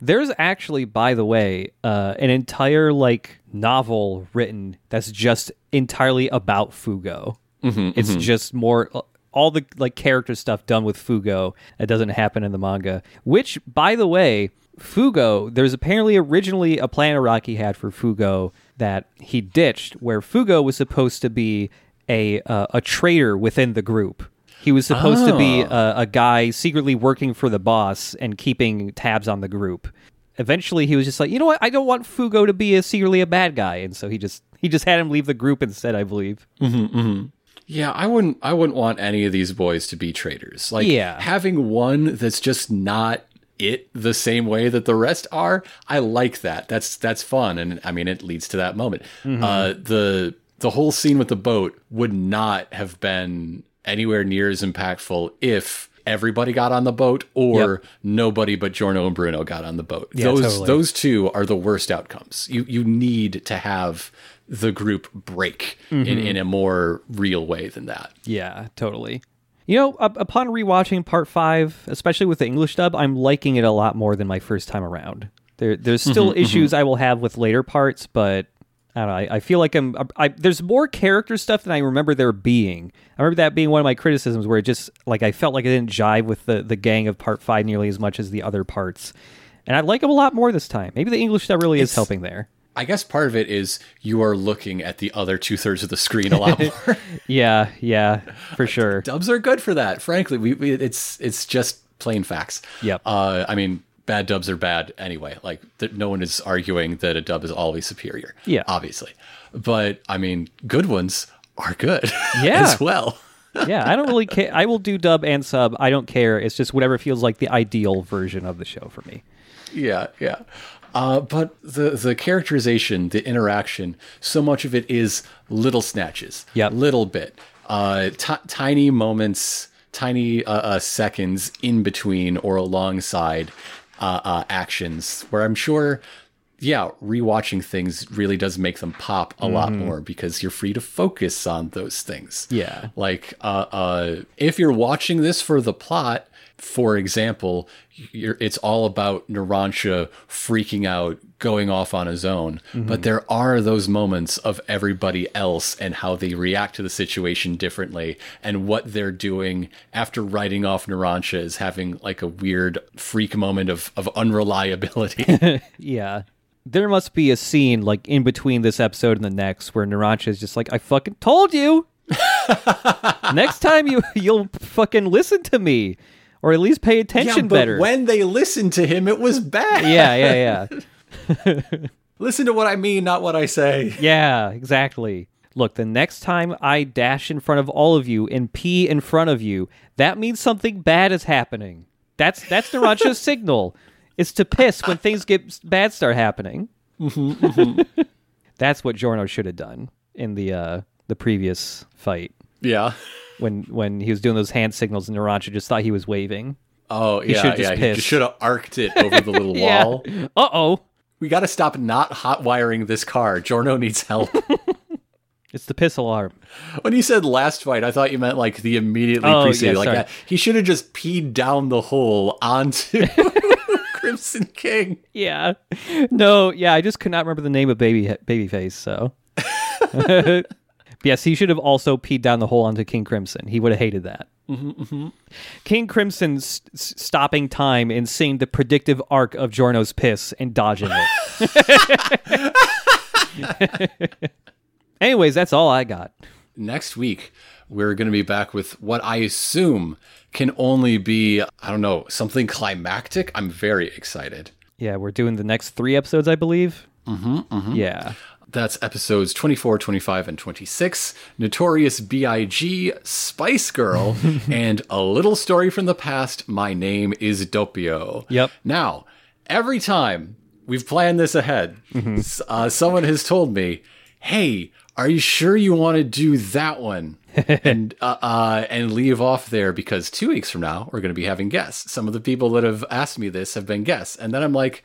[SPEAKER 2] There's actually, by the way, uh, an entire like novel written that's just entirely about Fugo. Mm-hmm, it's mm-hmm. just more uh, all the like character stuff done with Fugo that doesn't happen in the manga. Which, by the way, Fugo, there's apparently originally a plan Araki had for Fugo that he ditched, where Fugo was supposed to be a uh, a traitor within the group. He was supposed to be a, a guy secretly working for the boss and keeping tabs on the group. Eventually, he was just like, you know what? I don't want Fugo to be a secretly a bad guy, and so he just he just had him leave the group instead. I believe.
[SPEAKER 1] Yeah, I wouldn't I wouldn't want any of these boys to be traitors. Like
[SPEAKER 2] Yeah.
[SPEAKER 1] having one that's just not it the same way that the rest are, I like that. That's that's fun and I mean it leads to that moment. Uh the the whole scene with the boat would not have been anywhere near as impactful if everybody got on the boat or
[SPEAKER 2] Yep.
[SPEAKER 1] nobody but Giorno and Bruno got on the boat.
[SPEAKER 2] Yeah,
[SPEAKER 1] those
[SPEAKER 2] totally.
[SPEAKER 1] those two are the worst outcomes. You you need to have the group break in, mm-hmm. in a more real way than that.
[SPEAKER 2] Yeah, totally. You know, up, upon rewatching part five, especially with the English dub, I'm liking it a lot more than my first time around. There, there's still mm-hmm, mm-hmm. issues I will have with later parts, but I don't know. I, I feel like I'm. I, there's more character stuff than I remember there being. I remember that being one of my criticisms, where it just like I felt like it didn't jive with the the gang of part five nearly as much as the other parts, and I like them a lot more this time. Maybe the English dub really is helping there.
[SPEAKER 1] I guess part of it is you are looking at the other two thirds of the screen a lot more.
[SPEAKER 2] Yeah, yeah, for sure.
[SPEAKER 1] Dubs are good for that. Frankly, we, we it's it's just plain facts.
[SPEAKER 2] Yep.
[SPEAKER 1] Uh, I mean, bad dubs are bad anyway. Like th- no one is arguing that a dub is always superior.
[SPEAKER 2] Yeah.
[SPEAKER 1] obviously. But I mean, good ones are good.
[SPEAKER 2] Yeah.
[SPEAKER 1] as well.
[SPEAKER 2] yeah, I don't really care. I will do dub and sub. I don't care. It's just whatever feels like the ideal version of the show for me.
[SPEAKER 1] Yeah, yeah. Uh, but the the characterization, the interaction, so much of it is little snatches.
[SPEAKER 2] Yeah,
[SPEAKER 1] little bit, uh, ti tiny moments, tiny uh, uh, seconds in between or alongside uh, uh, actions, where I'm sure. Yeah, rewatching things really does make them pop a lot more because you're free to focus on those things.
[SPEAKER 2] Yeah.
[SPEAKER 1] Like, uh, uh, if you're watching this for the plot, for example, you're, it's all about Narancia freaking out, going off on his own. Mm-hmm. But there are those moments of everybody else and how they react to the situation differently and what they're doing after writing off Narancia is having like a weird freak moment of, of unreliability.
[SPEAKER 2] Yeah. There must be a scene like in between this episode and the next where Narancia is just like, I fucking told you. next time you you'll fucking listen to me. Or at least pay attention
[SPEAKER 1] but
[SPEAKER 2] better.
[SPEAKER 1] when they listened to him, it was bad.
[SPEAKER 2] yeah, yeah, yeah.
[SPEAKER 1] Listen to what I mean, not what I say.
[SPEAKER 2] Yeah, exactly. Look, the next time I dash in front of all of you and pee in front of you, that means something bad is happening. That's that's Narancia's signal. It's to piss when things get bad start happening. that's what Giorno should have done in the uh, the previous fight
[SPEAKER 1] Yeah.
[SPEAKER 2] when when he was doing those hand signals and Narancia just thought he was waving.
[SPEAKER 1] Oh yeah, yeah. He
[SPEAKER 2] pissed.
[SPEAKER 1] just should have arced it over the little
[SPEAKER 2] Yeah.
[SPEAKER 1] wall.
[SPEAKER 2] Uh oh.
[SPEAKER 1] We got to stop not hot wiring this car. Giorno needs help.
[SPEAKER 2] It's the piss alarm.
[SPEAKER 1] when you said last fight, I thought you meant like the immediately
[SPEAKER 2] Oh,
[SPEAKER 1] preceding.
[SPEAKER 2] yeah,
[SPEAKER 1] like that. he should have just peed down the hole onto Crimson King.
[SPEAKER 2] Yeah. No, yeah, I just could not remember the name of baby babyface, so. Yes, he should have also peed down the hole onto King Crimson. He would have hated that. Mm-hmm, mm-hmm. King Crimson s- stopping time and seeing the predictive arc of Giorno's piss and dodging it. Anyways, that's all I got.
[SPEAKER 1] Next week, we're going to be back with what I assume can only be, I don't know, something climactic. I'm very excited.
[SPEAKER 2] Yeah, we're doing the next three episodes, I believe. Mm-hmm. mm-hmm. Yeah.
[SPEAKER 1] That's episodes 24, 25, and 26 Notorious B.I.G., Spice Girl, and A Little Story from the Past My Name is Doppio.
[SPEAKER 2] Yep.
[SPEAKER 1] Now, every time we've planned this ahead, s- uh, someone has told me, hey, are you sure you want to do that one? and uh, uh, and leave off there because two weeks from now we're going to be having guests. Some of the people that have asked me this have been guests, and then I'm like,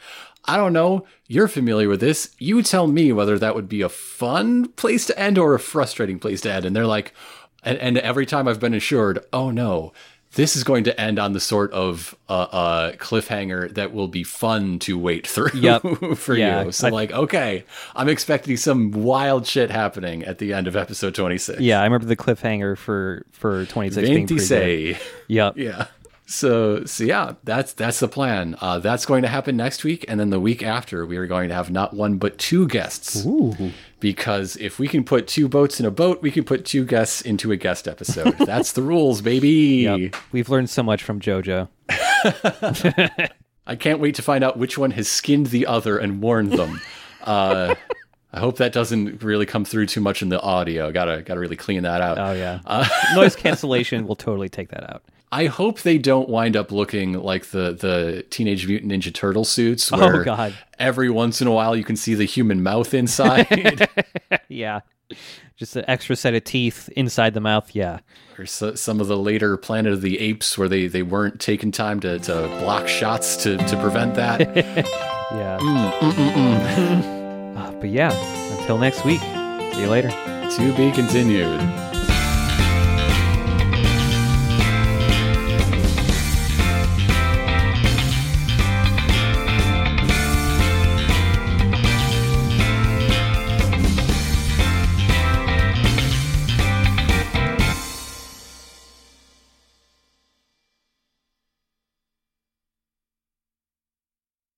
[SPEAKER 1] I don't know. You're familiar with this. You tell me whether that would be a fun place to end or a frustrating place to end. And they're like, and, and every time I've been assured, oh no, this is going to end on the sort of uh, uh, cliffhanger that will be fun to wait through
[SPEAKER 2] Yep.
[SPEAKER 1] for
[SPEAKER 2] Yeah,
[SPEAKER 1] you. So
[SPEAKER 2] I-
[SPEAKER 1] like, okay, I'm expecting some wild shit happening at the end of episode 26.
[SPEAKER 2] Yeah, I remember the cliffhanger for for 26 being pretty.
[SPEAKER 1] Ventisei.
[SPEAKER 2] Yep.
[SPEAKER 1] Yeah. So, so yeah, that's that's the plan. Uh, that's going to happen next week, and then the week after, we are going to have not one but two guests.
[SPEAKER 2] Ooh.
[SPEAKER 1] Because if we can put two boats in a boat, we can put two guests into a guest episode. that's the rules, baby.
[SPEAKER 2] Yep. We've learned so much from JoJo.
[SPEAKER 1] I can't wait to find out which one has skinned the other and warned them. Uh, I hope that doesn't really come through too much in the audio. Gotta gotta really clean that out.
[SPEAKER 2] Oh yeah. Noise cancellation will totally take that out.
[SPEAKER 1] I hope they don't wind up looking like the the Teenage Mutant Ninja Turtle suits
[SPEAKER 2] Oh,
[SPEAKER 1] where
[SPEAKER 2] God.
[SPEAKER 1] every once in a while you can see the human mouth inside
[SPEAKER 2] Yeah. Just an extra set of teeth inside the mouth. Yeah.
[SPEAKER 1] or so, some of the later Planet of the Apes where they, they weren't taking time to, to block shots to, to prevent that.
[SPEAKER 2] Yeah.
[SPEAKER 1] Mm,
[SPEAKER 2] Uh, but yeah, until next week. See you later.
[SPEAKER 1] to be continued.